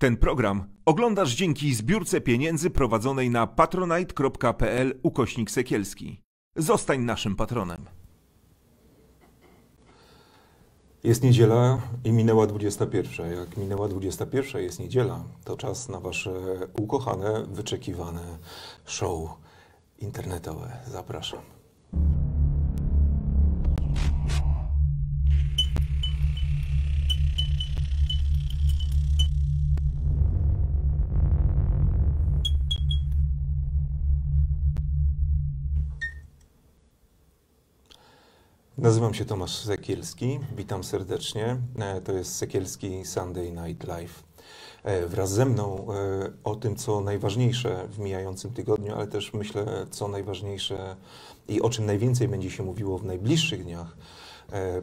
Ten program oglądasz dzięki zbiórce pieniędzy prowadzonej na patronite.pl ukośnik sekielski. Zostań naszym patronem. Jest niedziela i minęła 21. Jak minęła 21, jest niedziela, to czas na Wasze ukochane, wyczekiwane show internetowe. Zapraszam. Nazywam się Tomasz Sekielski, witam serdecznie. E, To jest Sekielski Sunday Night Live. E, Wraz ze mną e, o tym, co najważniejsze w mijającym tygodniu, ale też myślę, co najważniejsze i o czym najwięcej będzie się mówiło w najbliższych dniach,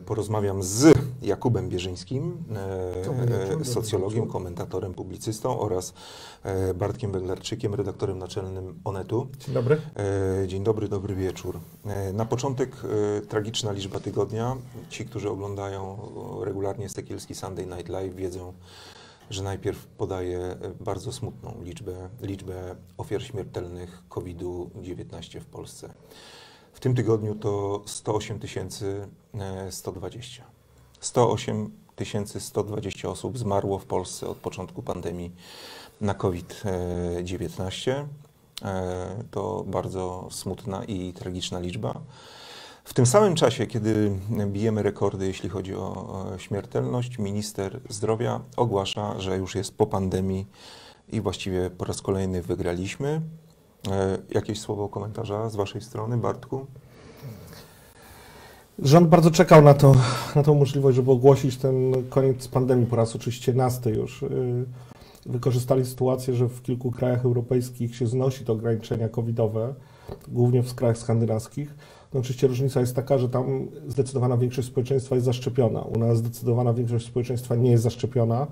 porozmawiam z Jakubem Bierzyńskim, e, e, socjologiem, komentatorem, publicystą oraz e, Bartkiem Weglarczykiem, redaktorem naczelnym Onetu. Dzień dobry. E, Dzień dobry, dobry wieczór. E, Na początek e, tragiczna liczba tygodnia. Ci, którzy oglądają regularnie Sekielski Sunday Night Live wiedzą, że najpierw podaję e, bardzo smutną liczbę, liczbę ofiar śmiertelnych COVID-19 w Polsce. W tym tygodniu to 108 120. 108 120 osób zmarło w Polsce od początku pandemii na COVID-19. E, To bardzo smutna i tragiczna liczba. W tym samym czasie, kiedy bijemy rekordy, jeśli chodzi o e, śmiertelność, minister zdrowia ogłasza, że już jest po pandemii i właściwie po raz kolejny wygraliśmy. E, Jakieś słowo komentarza z Waszej strony, Bartku? Rząd bardzo czekał na, to, na tą możliwość, żeby ogłosić ten koniec pandemii po raz oczywiście nasty już. Yy, Wykorzystali sytuację, że w kilku krajach europejskich się znosi te ograniczenia covidowe, głównie w krajach skandynawskich. No oczywiście różnica jest taka, że tam zdecydowana większość społeczeństwa jest zaszczepiona. U nas zdecydowana większość społeczeństwa nie jest zaszczepiona,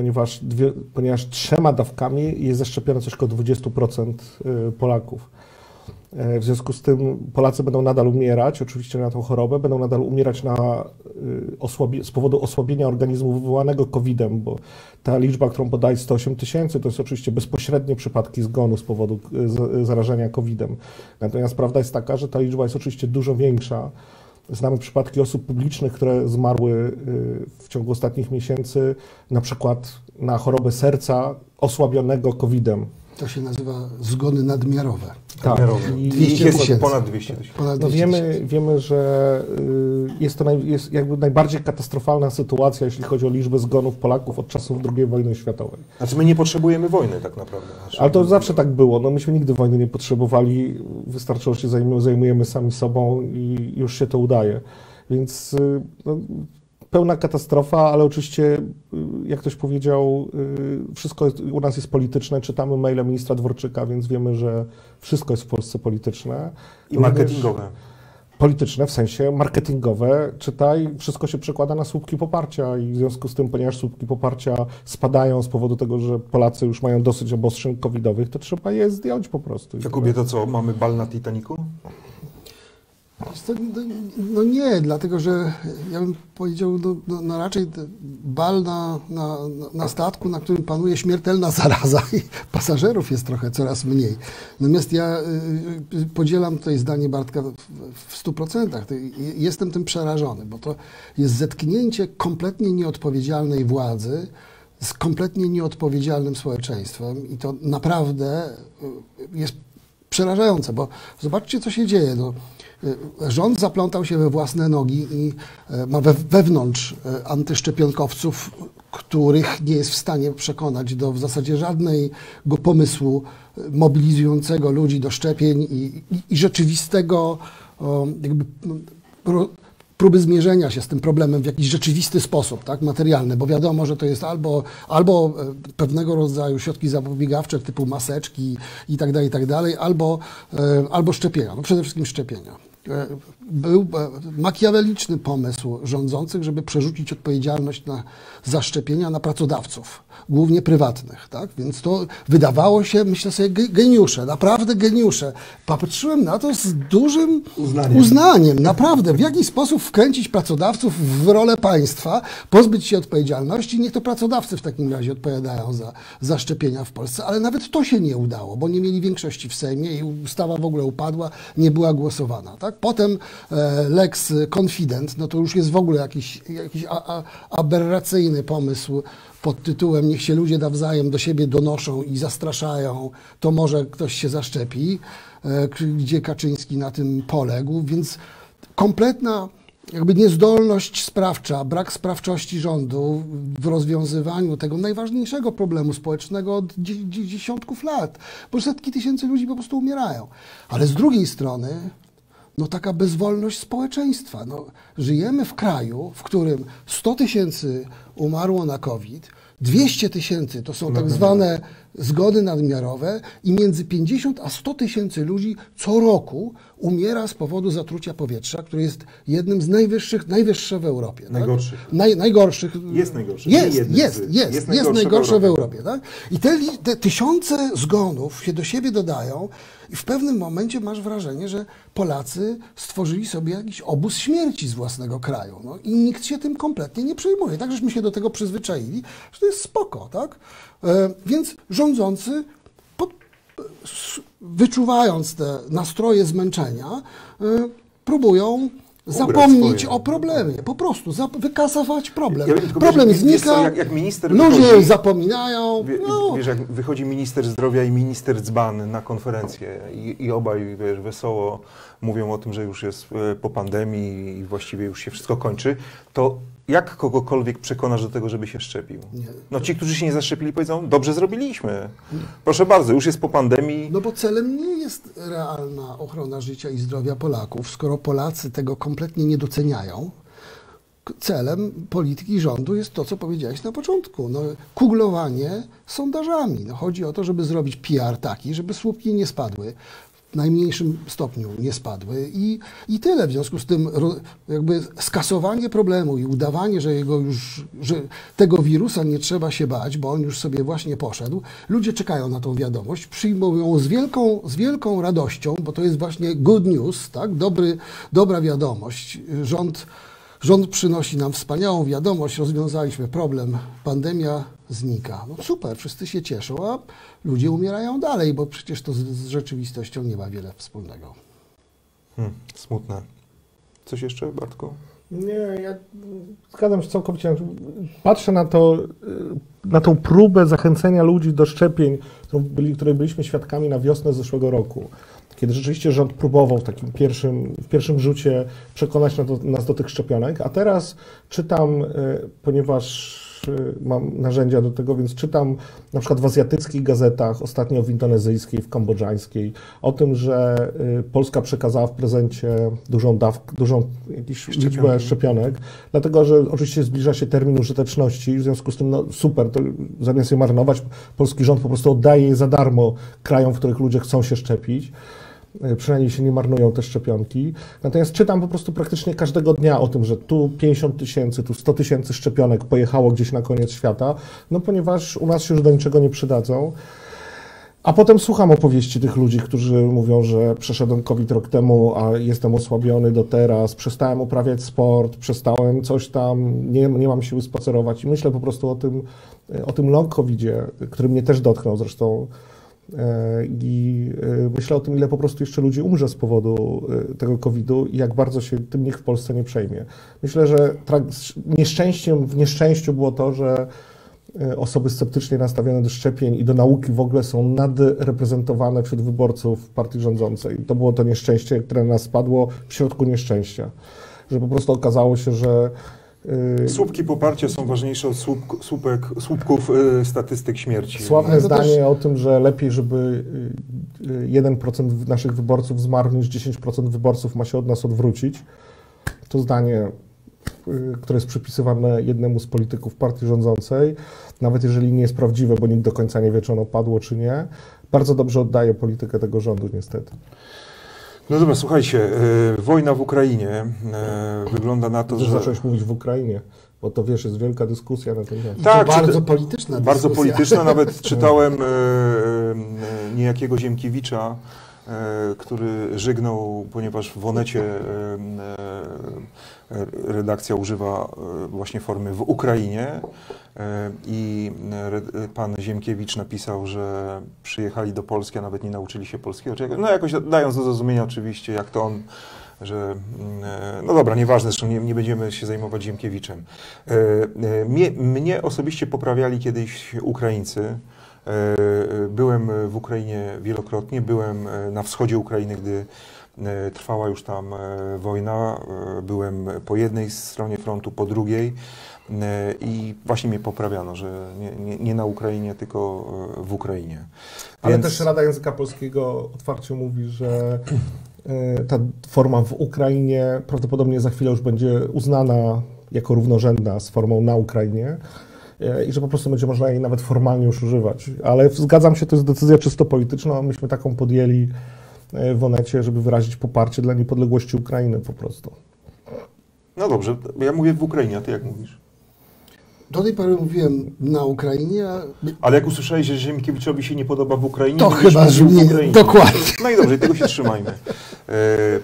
ponieważ, dwie, ponieważ trzema dawkami jest zaszczepione coś około 20% y, Polaków. E, W związku z tym Polacy będą nadal umierać, oczywiście na tą chorobę, będą nadal umierać na, y, z powodu osłabienia organizmu wywołanego COVID-em, bo ta liczba, którą podaje 108 tysięcy, to jest oczywiście bezpośrednie przypadki zgonu z powodu y, zarażenia COVID-em. Natomiast prawda jest taka, że ta liczba jest oczywiście dużo większa. Znamy przypadki osób publicznych, które zmarły y, w ciągu ostatnich miesięcy, na przykład na chorobę serca osłabionego COVID-em. To się nazywa zgony nadmiarowe. I 200 jest tysięcy. ponad 200 tysięcy. Ponad No 200 wiemy, tysięcy. wiemy, że y, jest to naj, jest jakby najbardziej katastrofalna sytuacja, jeśli chodzi o liczbę zgonów Polaków od czasów II wojny światowej. Znaczy my nie potrzebujemy wojny tak naprawdę. Znaczy, Ale to zawsze tak było. No myśmy nigdy wojny nie potrzebowali. Wystarczyło, że się zajmujemy, zajmujemy sami sobą i już się to udaje. Więc y, no, pełna katastrofa, ale oczywiście, y, jak ktoś powiedział, y, wszystko jest, u nas jest polityczne. Czytamy maile ministra Dworczyka, więc wiemy, że wszystko jest w Polsce polityczne. I marketingowe. polityczne, w sensie marketingowe, czytaj, wszystko się przekłada na słupki poparcia i w związku z tym, ponieważ słupki poparcia spadają z powodu tego, że Polacy już mają dosyć obostrzeń covidowych, to trzeba je zdjąć po prostu. Jakubie, to co, mamy bal na Titanicu? No, no nie, dlatego że ja bym powiedział, no, no, no raczej bal na, na, na statku, na którym panuje śmiertelna zaraza i pasażerów jest trochę coraz mniej. Natomiast ja y, y, podzielam tutaj zdanie Bartka w, w 100%. To y, Jestem tym przerażony, bo to jest zetknięcie kompletnie nieodpowiedzialnej władzy z kompletnie nieodpowiedzialnym społeczeństwem i to naprawdę y, jest przerażające, bo zobaczcie, co się dzieje. No, rząd zaplątał się we własne nogi i y, ma we, wewnątrz y, antyszczepionkowców, których nie jest w stanie przekonać do w zasadzie żadnego pomysłu y, mobilizującego ludzi do szczepień i, i, i rzeczywistego jakby próby zmierzenia się z tym problemem w jakiś rzeczywisty sposób, tak, materialny, bo wiadomo, że to jest albo, albo e, pewnego rodzaju środki zapobiegawcze typu maseczki i tak dalej, i tak dalej, albo, e, albo szczepienia, no przede wszystkim szczepienia. Był e, makiaweliczny pomysł rządzących, żeby przerzucić odpowiedzialność na zaszczepienia na pracodawców, głównie prywatnych. Tak? Więc to wydawało się, myślę sobie, ge- geniusze, naprawdę geniusze. Patrzyłem na to z dużym Uznaniem. uznaniem, naprawdę. W jaki sposób wkręcić pracodawców w rolę państwa, pozbyć się odpowiedzialności, niech to pracodawcy w takim razie odpowiadają za zaszczepienia w Polsce. Ale nawet to się nie udało, bo nie mieli większości w Sejmie i ustawa w ogóle upadła, nie była głosowana. Tak? Potem e, Lex Confident, no to już jest w ogóle jakiś, jakiś a, a, aberracyjny pomysł pod tytułem niech się ludzie nawzajem do siebie donoszą i zastraszają, to może ktoś się zaszczepi, e, gdzie Kaczyński na tym poległ, więc kompletna jakby niezdolność sprawcza, brak sprawczości rządu w rozwiązywaniu tego najważniejszego problemu społecznego od dzie- dzie- dziesiątków lat, bo setki tysięcy ludzi po prostu umierają. Ale z drugiej strony no taka bezwolność społeczeństwa. No, żyjemy w kraju, w którym 100 tysięcy umarło na COVID, 200 tysięcy to są tak zwane zgody nadmiarowe i między 50 a 100 tysięcy ludzi co roku umiera z powodu zatrucia powietrza, które jest jednym z najwyższych, najwyższe w Europie. tak? Najgorszych. Naj, najgorszych. Jest najgorszy, Jest, jest, jest, jest jest, najgorsze w najgorsze w Europie. Europie. tak? I te, te tysiące zgonów się do siebie dodają i w pewnym momencie masz wrażenie, że Polacy stworzyli sobie jakiś obóz śmierci z własnego kraju. No, I nikt się tym kompletnie nie przejmuje. Tak, żeśmy się do tego przyzwyczaili, że to jest spoko, tak? E, więc rządzący wyczuwając te nastroje zmęczenia, y, próbują zapomnieć o problemie. Po prostu wykasować problem. Ja problem wiesz, wiesz co, znika, jak- jak minister ludzie wychodzi- zapominają. Wie, no, Wiesz, jak wychodzi minister zdrowia i minister dzban na konferencję i, i obaj, wiesz, wesoło mówią o tym, że już jest e, po pandemii i właściwie już się wszystko kończy, to jak kogokolwiek przekonasz do tego, żeby się szczepił? Nie. No ci, którzy się nie zaszczepili, powiedzą, dobrze zrobiliśmy. Proszę bardzo, już jest po pandemii. No bo celem nie jest realna ochrona życia i zdrowia Polaków, skoro Polacy tego kompletnie nie doceniają. Celem polityki rządu jest to, co powiedziałeś na początku. No, kuglowanie sondażami. No, chodzi o to, żeby zrobić PR taki, żeby słupki nie spadły. Najmniejszym stopniu nie spadły i, i tyle. W związku z tym jakby skasowanie problemu i udawanie, że, jego już, że tego wirusa nie trzeba się bać, bo on już sobie właśnie poszedł. Ludzie czekają na tą wiadomość, przyjmują ją z wielką, z wielką radością, bo to jest właśnie good news, tak? Dobry, dobra wiadomość. Rząd, rząd przynosi nam wspaniałą wiadomość, rozwiązaliśmy problem, pandemia znika. No super, wszyscy się cieszą, a ludzie umierają dalej, bo przecież to z, z rzeczywistością nie ma wiele wspólnego. Hmm, smutne. Coś jeszcze, Bartku? Nie, ja zgadzam się całkowicie. Patrzę na to, na tą próbę zachęcenia ludzi do szczepień, której byliśmy świadkami na wiosnę zeszłego roku. Kiedy rzeczywiście rząd próbował w takim pierwszym, w pierwszym rzucie przekonać nas do, nas do tych szczepionek, a teraz czytam, y, ponieważ y, mam narzędzia do tego, więc czytam na przykład w azjatyckich gazetach, ostatnio w indonezyjskiej, w kambodżańskiej, o tym, że y, Polska przekazała w prezencie dużą dawkę, dużą jakąś liczbę szczepionek, dlatego że oczywiście zbliża się termin użyteczności, w związku z tym no, super, to zamiast je marnować, polski rząd po prostu oddaje je za darmo krajom, w których ludzie chcą się szczepić. Y, Przynajmniej się nie marnują te szczepionki. Natomiast czytam po prostu praktycznie każdego dnia o tym, że tu 50 tysięcy, tu 100 tysięcy szczepionek pojechało gdzieś na koniec świata, no ponieważ u nas się już do niczego nie przydadzą. A potem słucham opowieści tych ludzi, którzy mówią, że przeszedłem COVID rok temu, a jestem osłabiony do teraz, przestałem uprawiać sport, przestałem coś tam, nie, nie mam siły spacerować. I myślę po prostu o tym, o tym long COVIDzie, który mnie też dotknął zresztą. E, I e, myślę o tym, ile po prostu jeszcze ludzi umrze z powodu e, tego COVID-u i jak bardzo się tym nikt w Polsce nie przejmie. Myślę, że nieszczęściem w nieszczęściu było to, że osoby sceptycznie nastawione do szczepień i do nauki w ogóle są nadreprezentowane wśród wyborców partii rządzącej. To było to nieszczęście, które na nas spadło w środku nieszczęścia. Że po prostu okazało się, że Słupki poparcia są ważniejsze od słupk, słupek, słupków y, statystyk śmierci. Sławne to zdanie też- o tym, że lepiej, żeby y, y, 1% naszych wyborców zmarł, niż 10% wyborców ma się od nas odwrócić. To zdanie, y, które jest przypisywane jednemu z polityków partii rządzącej, nawet jeżeli nie jest prawdziwe, bo nikt do końca nie wie, czy ono padło, czy nie, bardzo dobrze oddaje politykę tego rządu, niestety. No dobra, słuchajcie, e, wojna w Ukrainie e, wygląda na to, że... zacząłeś mówić w Ukrainie, bo to wiesz, jest wielka dyskusja na ten temat. Tak, to bardzo polityczna Bardzo dyskusja. polityczna, nawet czytałem e, niejakiego Ziemkiewicza, który żygnął, ponieważ w Onecie e, e, redakcja używa e, właśnie formy w Ukrainie e, i pan Ziemkiewicz napisał, że przyjechali do Polski, a nawet nie nauczyli się polskiego, no jakoś dając do zrozumienia oczywiście, jak to on że mm, e, no dobra, nieważne, zresztą nie, nie będziemy się zajmować Ziemkiewiczem. E, e, Mnie, mnie osobiście poprawiali kiedyś Ukraińcy. E, e, Byłem w Ukrainie wielokrotnie, byłem e, na wschodzie Ukrainy, gdy trwała już tam wojna. Byłem po jednej stronie frontu, po drugiej i właśnie mnie poprawiano, że nie, nie, nie na Ukrainie, tylko w Ukrainie. Ale Więc- też Rada Języka Polskiego otwarcie mówi, że ta forma w Ukrainie prawdopodobnie za chwilę już będzie uznana jako równorzędna z formą na Ukrainie i że po prostu będzie można jej nawet formalnie już używać. Ale zgadzam się, to jest decyzja czysto polityczna. Myśmy taką podjęli e, w Onecie, żeby wyrazić poparcie dla niepodległości Ukrainy po prostu. No dobrze, ja mówię w Ukrainie, a ty jak mówisz? Do tej pory mówiłem na Ukrainie, a Ale jak usłyszałeś, że Ziemkiewiczowi się nie podoba w Ukrainie, to chyba brzmi Ukrainie. dokładnie. No i dobrze, tego się trzymajmy. E, e,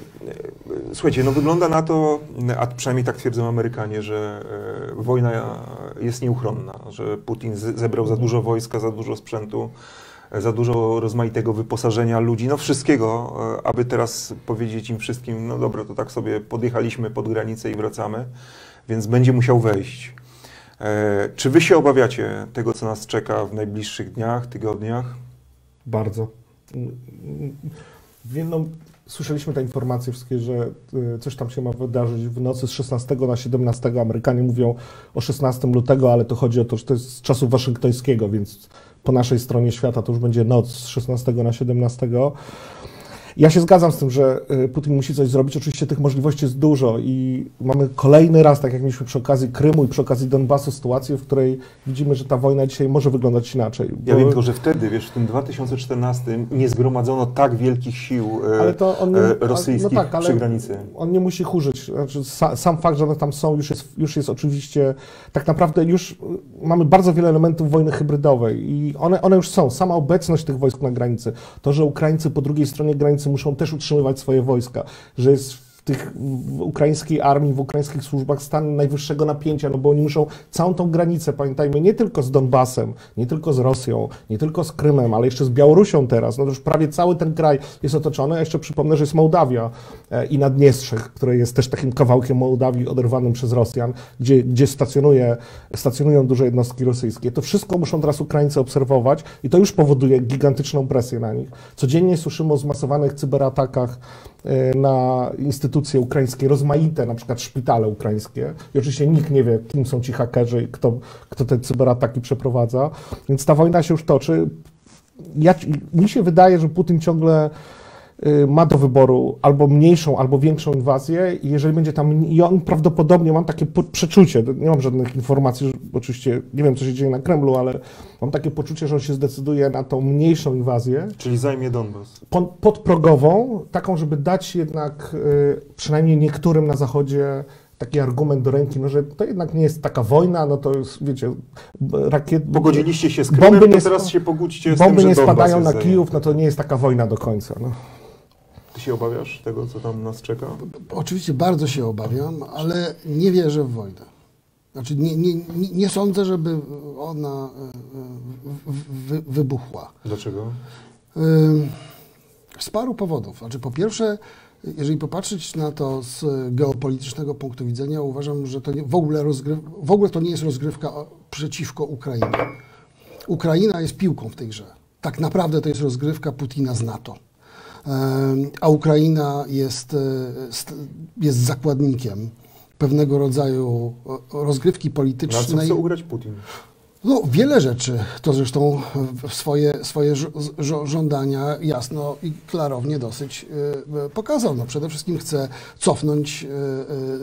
Słuchajcie, no wygląda na to, a przynajmniej tak twierdzą Amerykanie, że e, wojna jest nieuchronna, że Putin zebrał za dużo wojska, za dużo sprzętu, za dużo rozmaitego wyposażenia ludzi, no wszystkiego, aby teraz powiedzieć im wszystkim, no dobra, to tak sobie podjechaliśmy pod granicę i wracamy, więc będzie musiał wejść. E, Czy wy się obawiacie tego, co nas czeka w najbliższych dniach, tygodniach? Bardzo. Wie- No, słyszeliśmy te informacje wszystkie, że y, coś tam się ma wydarzyć w nocy z 16 na 17. Amerykanie mówią o 16 lutego, ale to chodzi o to, że to jest z czasu waszyngtońskiego, więc po naszej stronie świata to już będzie noc z 16 na 17. Ja się zgadzam z tym, że y, Putin musi coś zrobić. Oczywiście tych możliwości jest dużo i mamy kolejny raz, tak jak mieliśmy przy okazji Krymu i przy okazji Donbasu, sytuację, w której widzimy, że ta wojna dzisiaj może wyglądać inaczej. Ja Bo- wiem tylko, że wtedy, wiesz, w tym 2014 nie zgromadzono tak wielkich sił e, nie, e, a- rosyjskich no tak, ale przy granicy. On nie musi chórzyć. Znaczy, sa, sam fakt, że one tam są, już jest, już jest oczywiście. Tak naprawdę już y, mamy bardzo wiele elementów wojny hybrydowej i one, one już są. Sama obecność tych wojsk na granicy, to, że Ukraińcy po drugiej stronie granicy muszą też utrzymywać swoje wojska, że jest tych ukraińskiej armii, w ukraińskich służbach stan najwyższego napięcia, no bo oni muszą całą tą granicę, pamiętajmy, nie tylko z Donbasem, nie tylko z Rosją, nie tylko z Krymem, ale jeszcze z Białorusią teraz, no to już prawie cały ten kraj jest otoczony, a jeszcze przypomnę, że jest Mołdawia e, i Naddniestrze, które jest też takim kawałkiem Mołdawii oderwanym przez Rosjan, gdzie, gdzie stacjonuje, stacjonują duże jednostki rosyjskie. To wszystko muszą teraz Ukraińcy obserwować i to już powoduje gigantyczną presję na nich. Codziennie słyszymy o zmasowanych cyberatakach e, na instytucje ukraińskie, rozmaite, na przykład szpitale ukraińskie. I oczywiście nikt nie wie, kim są ci hakerzy i kto, kto te cyberataki przeprowadza. Więc ta wojna się już toczy. Ja, mi się wydaje, że Putin ciągle ma do wyboru albo mniejszą, albo większą inwazję i jeżeli będzie tam, i on prawdopodobnie, mam takie przeczucie, nie mam żadnych informacji, oczywiście nie wiem, co się dzieje na Kremlu, ale mam takie poczucie, że on się zdecyduje na tą mniejszą inwazję, Czyli zajmie Donbas. pod- podprogową, taką, żeby dać jednak y, przynajmniej niektórym na Zachodzie taki argument do ręki, no, że to jednak nie jest taka wojna, no to jest, wiecie, rakiet... Pogodziliście się z Bomby Krymem, nie to teraz się pogódźcie z Bomby tym, że nie spadają na. Kijów, no to nie jest taka wojna do końca. No. Ty się obawiasz tego, co tam nas czeka? Oczywiście bardzo się obawiam, ale nie wierzę w wojnę. Znaczy nie, nie, nie, sądzę, żeby ona e, wy, wybuchła. Dlaczego? Z paru powodów. Znaczy, po pierwsze, jeżeli popatrzeć na to z geopolitycznego punktu widzenia, uważam, że to nie, w, ogóle rozgryw, w ogóle to nie jest rozgrywka przeciwko Ukrainie. Ukraina jest piłką w tej grze. Tak naprawdę to jest rozgrywka Putina z NATO. Ym, A Ukraina jest, e, st- jest zakładnikiem pewnego rodzaju e, rozgrywki Na co politycznej. chce ugrać Putin? No, wiele rzeczy. To zresztą swoje, swoje żądania jasno i klarownie dosyć pokazał. No, przede wszystkim chce cofnąć,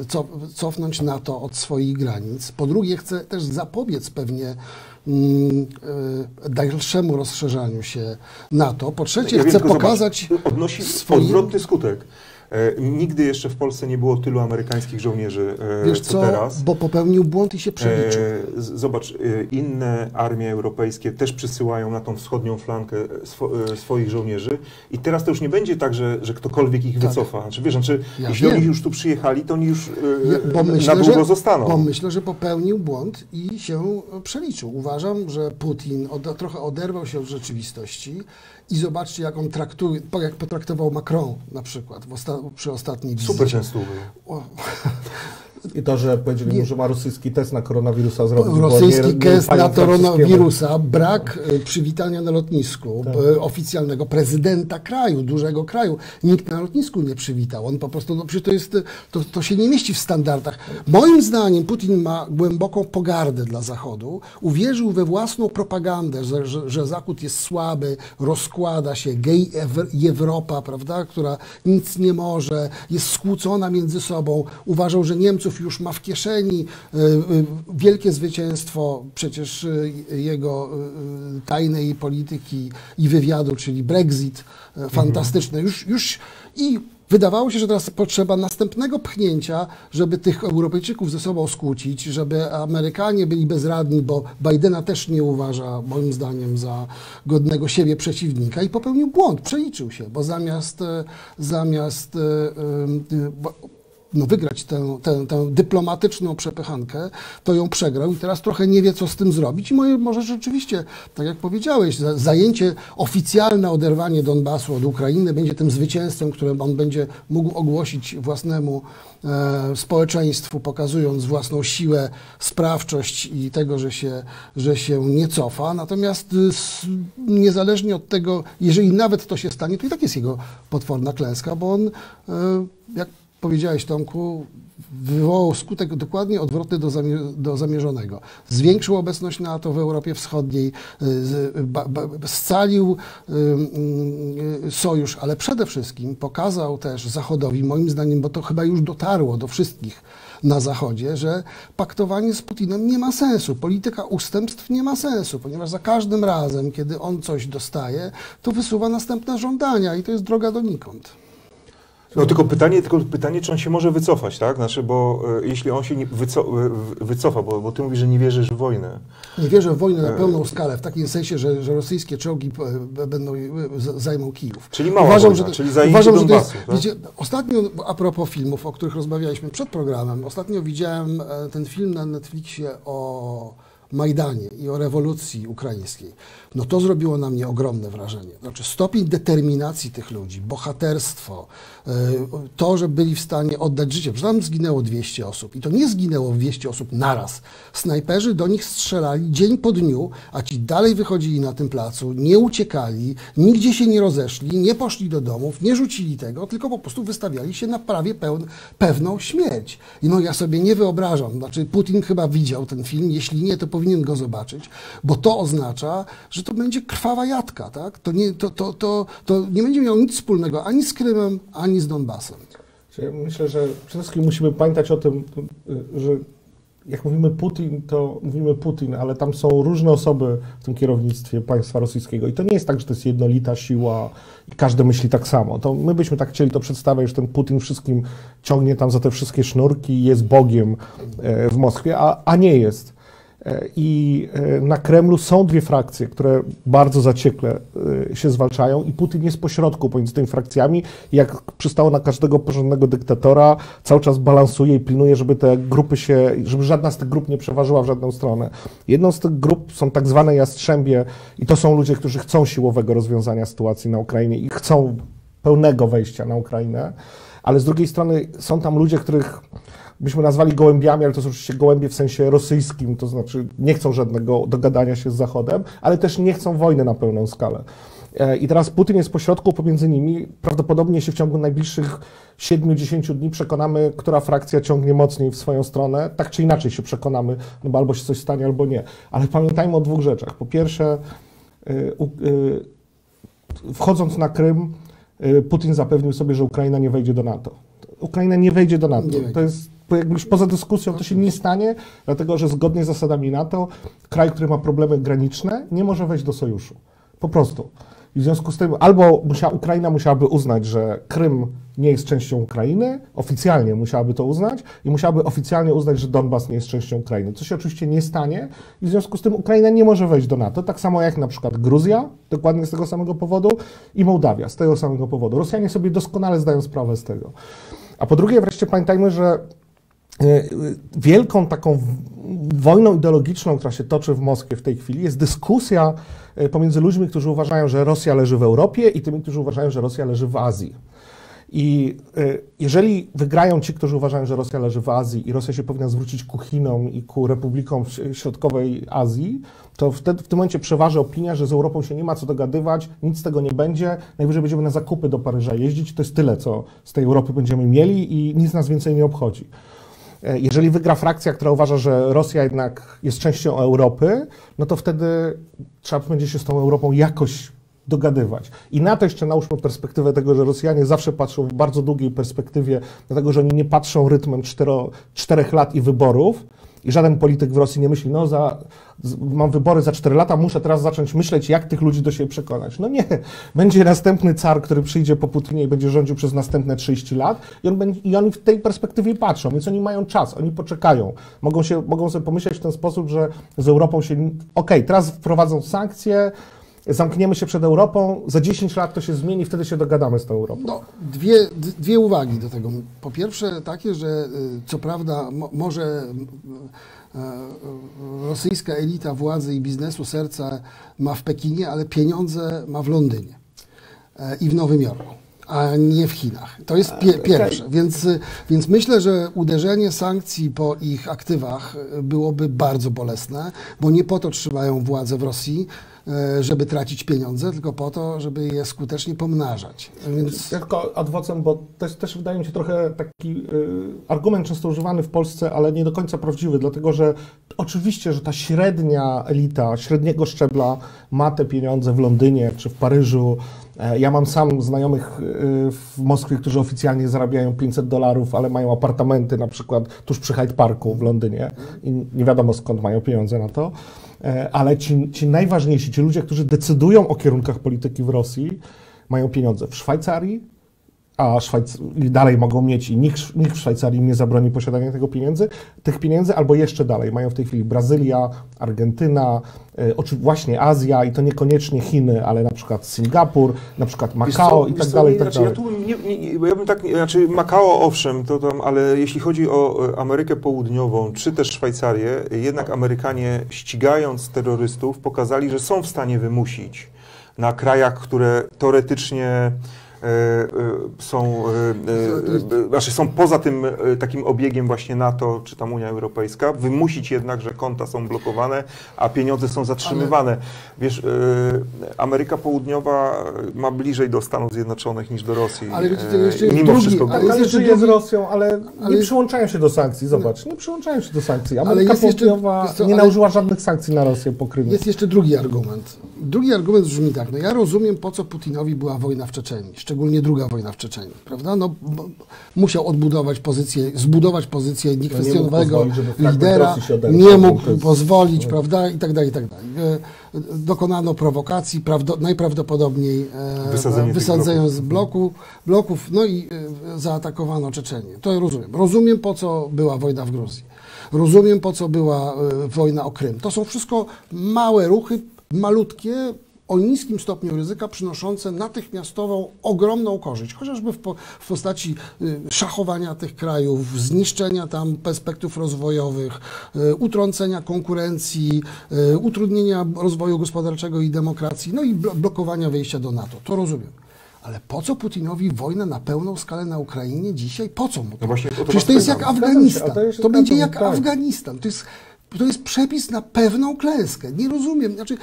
co, cofnąć NATO od swoich granic. Po drugie, chce też zapobiec pewnie e, dalszemu rozszerzaniu się NATO. Po trzecie, Ja wiem, chce tylko pokazać zobacz, odnosi swoje- odwrotny skutek. E, Nigdy jeszcze w Polsce nie było tylu amerykańskich żołnierzy, e, Wiesz co, co, teraz. bo popełnił błąd i się przeliczył. E, z- Zobacz, inne armie europejskie też przysyłają na tą wschodnią flankę swo, swoich żołnierzy i teraz to już nie będzie tak, że, że ktokolwiek ich Tak. wycofa. Znaczy, wiesz, znaczy, Ja jeśli wiem. oni już tu przyjechali, to oni już Ja, bo, na myślę, długo że, zostaną. bo myślę, że popełnił błąd i się przeliczył. Uważam, że Putin od, trochę oderwał się od rzeczywistości i zobaczcie, jak on traktuje, jak potraktował Macron na przykład w osta, przy ostatniej wizycie. Super ten stół był. O, I to, że powiedzieli mu, że ma rosyjski test na koronawirusa zrobić. bo Rosyjski test na koronawirusa, brak y, przywitania na lotnisku Tak. y, oficjalnego prezydenta kraju, dużego kraju. Nikt na lotnisku nie przywitał. On po prostu, no przecież to jest, to, to się nie mieści w standardach. Moim zdaniem Putin ma głęboką pogardę dla Zachodu. Uwierzył we własną propagandę, że, że, że Zachód jest słaby, rozkłada się, gej Ew- Europa, prawda, która nic nie może, jest skłócona między sobą. Uważał, że Niemców już ma w kieszeni. Y, y, Wielkie zwycięstwo przecież y, jego tajnej polityki i wywiadu, czyli Brexit, fantastyczne. Już, już i wydawało się, że teraz potrzeba następnego pchnięcia, żeby tych Europejczyków ze sobą skłócić, żeby Amerykanie byli bezradni, bo Bidena też nie uważa, moim zdaniem, za godnego siebie przeciwnika i popełnił błąd, przeliczył się, bo zamiast, e, zamiast e, e, bo- no, wygrać tę, tę, tę dyplomatyczną przepychankę, to ją przegrał i teraz trochę nie wie, co z tym zrobić. I może rzeczywiście, tak jak powiedziałeś, za- zajęcie, oficjalne oderwanie Donbasu od Ukrainy będzie tym zwycięstwem, którym on będzie mógł ogłosić własnemu e, społeczeństwu, pokazując własną siłę, sprawczość i tego, że się, że się nie cofa. Natomiast y, niezależnie od tego, jeżeli nawet to się stanie, to i tak jest jego potworna klęska, bo on, e, jak powiedziałeś Tomku, wywołał skutek dokładnie odwrotny do, zamie- do zamierzonego. Zwiększył obecność NATO w Europie Wschodniej, y, scalił y, y, sojusz, ale przede wszystkim pokazał też Zachodowi, moim zdaniem, bo to chyba już dotarło do wszystkich na Zachodzie, że paktowanie z Putinem nie ma sensu. Polityka ustępstw nie ma sensu, ponieważ za każdym razem, kiedy on coś dostaje, to wysuwa następne żądania i to jest droga donikąd. No tylko pytanie, tylko pytanie, czy on się może wycofać, tak? Znaczy, bo e, jeśli on się nie wyco, e, wycofa, bo, bo ty mówisz, że nie wierzysz w wojnę. Nie wierzę w wojnę E, na pełną skalę, w takim sensie, że, że rosyjskie czołgi e, będą, e, zajmą Kijów. Czyli mała wojna, czyli zajęcie uważam, że to jest, tak? wiecie, Ostatnio, a propos filmów, o których rozmawialiśmy przed programem, ostatnio widziałem e, ten film na Netflixie o Majdanie i o rewolucji ukraińskiej. No to zrobiło na mnie ogromne wrażenie. Znaczy stopień determinacji tych ludzi, bohaterstwo, e, to, że byli w stanie oddać życie. Przecież tam zginęło 200 osób i to nie zginęło 200 osób naraz. Snajperzy do nich strzelali dzień po dniu, a ci dalej wychodzili na tym placu, nie uciekali, nigdzie się nie rozeszli, nie poszli do domów, nie rzucili tego, tylko po prostu wystawiali się na prawie pełn, pewną śmierć. I no ja sobie nie wyobrażam, znaczy Putin chyba widział ten film, jeśli nie, to powinien go zobaczyć, bo to oznacza, że to będzie krwawa jadka, tak? To nie, to, to, to, to nie będzie miało nic wspólnego ani z Krymem, ani z Donbasem. Myślę, że przede wszystkim musimy pamiętać o tym, że jak mówimy Putin, to mówimy Putin, ale tam są różne osoby w tym kierownictwie państwa rosyjskiego. I to nie jest tak, że to jest jednolita siła i każdy myśli tak samo. To my byśmy tak chcieli to przedstawiać, że ten Putin wszystkim ciągnie tam za te wszystkie sznurki i jest Bogiem e, w Moskwie, a, a nie jest. E, I e, na Kremlu są dwie frakcje, które bardzo zaciekle e, się zwalczają, i Putin jest pośrodku pomiędzy tymi frakcjami. Jak przystało na każdego porządnego dyktatora, cały czas balansuje i pilnuje, żeby te grupy się, żeby żadna z tych grup nie przeważyła w żadną stronę. Jedną z tych grup są tak zwane jastrzębie, i to są ludzie, którzy chcą siłowego rozwiązania sytuacji na Ukrainie i chcą pełnego wejścia na Ukrainę, ale z drugiej strony są tam ludzie, których byśmy nazwali gołębiami, ale to są oczywiście gołębie w sensie rosyjskim, to znaczy nie chcą żadnego dogadania się z Zachodem, ale też nie chcą wojny na pełną skalę. E, I teraz Putin jest pośrodku pomiędzy nimi. Prawdopodobnie się w ciągu najbliższych 7-10 dni przekonamy, która frakcja ciągnie mocniej w swoją stronę. Tak czy inaczej się przekonamy, no bo albo się coś stanie, albo nie. Ale pamiętajmy o dwóch rzeczach. Po pierwsze, y, y, wchodząc na Krym, Putin zapewnił sobie, że Ukraina nie wejdzie do NATO. Ukraina nie wejdzie do NATO. To jest już poza dyskusją to się nie stanie, dlatego że zgodnie z zasadami NATO kraj, który ma problemy graniczne, nie może wejść do sojuszu. Po prostu. I w związku z tym albo musiała, Ukraina musiałaby uznać, że Krym nie jest częścią Ukrainy, oficjalnie musiałaby to uznać i musiałaby oficjalnie uznać, że Donbas nie jest częścią Ukrainy, co się oczywiście nie stanie i w związku z tym Ukraina nie może wejść do NATO, tak samo jak na przykład Gruzja, dokładnie z tego samego powodu i Mołdawia z tego samego powodu. Rosjanie sobie doskonale zdają sprawę z tego. A po drugie wreszcie pamiętajmy, że wielką taką wojną ideologiczną, która się toczy w Moskwie w tej chwili, jest dyskusja e, pomiędzy ludźmi, którzy uważają, że Rosja leży w Europie i tymi, którzy uważają, że Rosja leży w Azji. I jeżeli wygrają ci, którzy uważają, że Rosja leży w Azji i Rosja się powinna zwrócić ku Chinom i ku republikom środkowej Azji, to wtedy, w tym momencie przeważy opinia, że z Europą się nie ma co dogadywać, nic z tego nie będzie, najwyżej będziemy na zakupy do Paryża jeździć, to jest tyle, co z tej Europy będziemy mieli i nic nas więcej nie obchodzi. E, jeżeli wygra frakcja, która uważa, że Rosja jednak jest częścią Europy, no to wtedy trzeba będzie się z tą Europą jakoś dogadywać. I na to jeszcze nałóżmy perspektywę tego, że Rosjanie zawsze patrzą w bardzo długiej perspektywie, dlatego że oni nie patrzą rytmem czterech lat i wyborów. I żaden polityk w Rosji nie myśli, no za, mam wybory za 4 lata, muszę teraz zacząć myśleć, jak tych ludzi do siebie przekonać. No nie, będzie następny car, który przyjdzie po Putinie i będzie rządził przez następne 30 lat i, on będzie, i oni w tej perspektywie patrzą, więc oni mają czas, oni poczekają. Mogą, się, mogą sobie pomyśleć w ten sposób, że z Europą się, okej, okay, teraz wprowadzą sankcje, zamkniemy się przed Europą, za 10 lat to się zmieni, wtedy się dogadamy z tą Europą. No, dwie, dwie uwagi do tego. Po pierwsze takie, że y, co prawda mo, może y, y, rosyjska elita władzy i biznesu serca ma w Pekinie, ale pieniądze ma w Londynie i w Nowym Jorku a nie w Chinach. To jest pie pierwsze. Więc, więc myślę, że uderzenie sankcji po ich aktywach byłoby bardzo bolesne, bo nie po to trzymają władzę w Rosji, E, żeby tracić pieniądze, tylko po to, żeby je skutecznie pomnażać. Więc... Tylko adwocem, bo jest też wydaje mi się trochę taki y, argument często używany w Polsce, ale nie do końca prawdziwy, dlatego że oczywiście, że ta średnia elita, średniego szczebla ma te pieniądze w Londynie czy w Paryżu. E, ja mam sam znajomych w Moskwie, którzy oficjalnie zarabiają 500 dolarów, ale mają apartamenty na przykład tuż przy Hyde Parku w Londynie i nie wiadomo skąd mają pieniądze na to. E, ale ci, ci najważniejsi, ci ludzie, którzy decydują o kierunkach polityki w Rosji, mają pieniądze w Szwajcarii, a Szwajc dalej mogą mieć i nikt, nikt w Szwajcarii nie zabroni posiadania tego pieniędzy, tych pieniędzy, albo jeszcze dalej. Mają w tej chwili Brazylia, Argentyna, y, właśnie Azja i to niekoniecznie Chiny, ale na przykład Singapur, na przykład Makao i tak dalej, i tak dalej. Ja, tu nie, nie, ja bym tak, znaczy Makao owszem, to tam, ale jeśli chodzi o e, Amerykę Południową, czy też Szwajcarię, jednak Amerykanie ścigając terrorystów pokazali, że są w stanie wymusić na krajach, które teoretycznie E, e, są, e, znaczy są poza tym takim obiegiem właśnie NATO czy tam Unia Europejska, wymusić jednak, że konta są blokowane, a pieniądze są zatrzymywane. Ale... Wiesz, Ameryka Południowa ma bliżej do Stanów Zjednoczonych niż do Rosji. Ale wiecie, jeszcze mimo drugi, wszystko. Ale, ale jeszcze drugi... z Rosją, ale, ale, nie przyłączają się do sankcji, zobacz, nie przyłączają się do sankcji. Ameryka Południowa jeszcze, co, nie nałożyła żadnych sankcji na Rosję po Krymie. Jest jeszcze drugi argument. Drugi argument brzmi tak, no ja rozumiem, po co Putinowi była wojna w Czeczeniu szczególnie druga wojna w Czeczeniu, prawda? No, musiał odbudować pozycję, zbudować pozycję niekwestionowanego no nie lidera, nie mógł jest... pozwolić, prawda? I tak dalej, i tak dalej. E, dokonano prowokacji, prawdo, najprawdopodobniej e, wysadzenia z bloku, bloków, no i e, zaatakowano Czeczenię. To rozumiem. Rozumiem, po co była wojna w Gruzji. Rozumiem, po co była wojna o Krym. To są wszystko małe ruchy, malutkie, o niskim stopniu ryzyka, przynoszące natychmiastową, ogromną korzyść, chociażby w, po, w postaci y, szachowania tych krajów, zniszczenia tam perspektyw rozwojowych, y, utrącenia konkurencji, y, utrudnienia rozwoju gospodarczego i demokracji, no i blokowania wejścia do NATO. To rozumiem. Ale po co Putinowi wojna na pełną skalę na Ukrainie dzisiaj? Po co mu to? No właśnie, to Przecież to jest jak Afganistan. To będzie jak tak. Afganistan. To jest, to jest przepis na pewną klęskę. Nie rozumiem. Znaczy,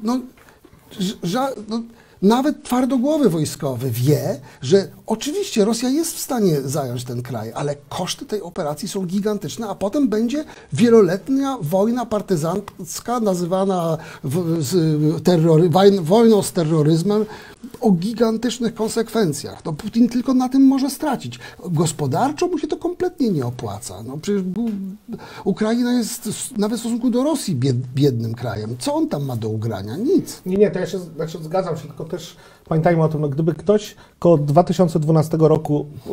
no, że, no, nawet twardogłowy wojskowy wie, że oczywiście Rosja jest w stanie zająć ten kraj, ale koszty tej operacji są gigantyczne, a potem będzie wieloletnia wojna partyzancka nazywana w, z, terrory, wojną z terroryzmem, o gigantycznych konsekwencjach. No, Putin tylko na tym może stracić. Gospodarczo mu się to kompletnie nie opłaca. No, przecież Ukraina jest nawet w stosunku do Rosji bied, biednym krajem. Co on tam ma do ugrania? Nic. Nie, nie, to ja się znaczy, zgadzam się, tylko też pamiętajmy o tym, no, gdyby ktoś koło 2012 roku y,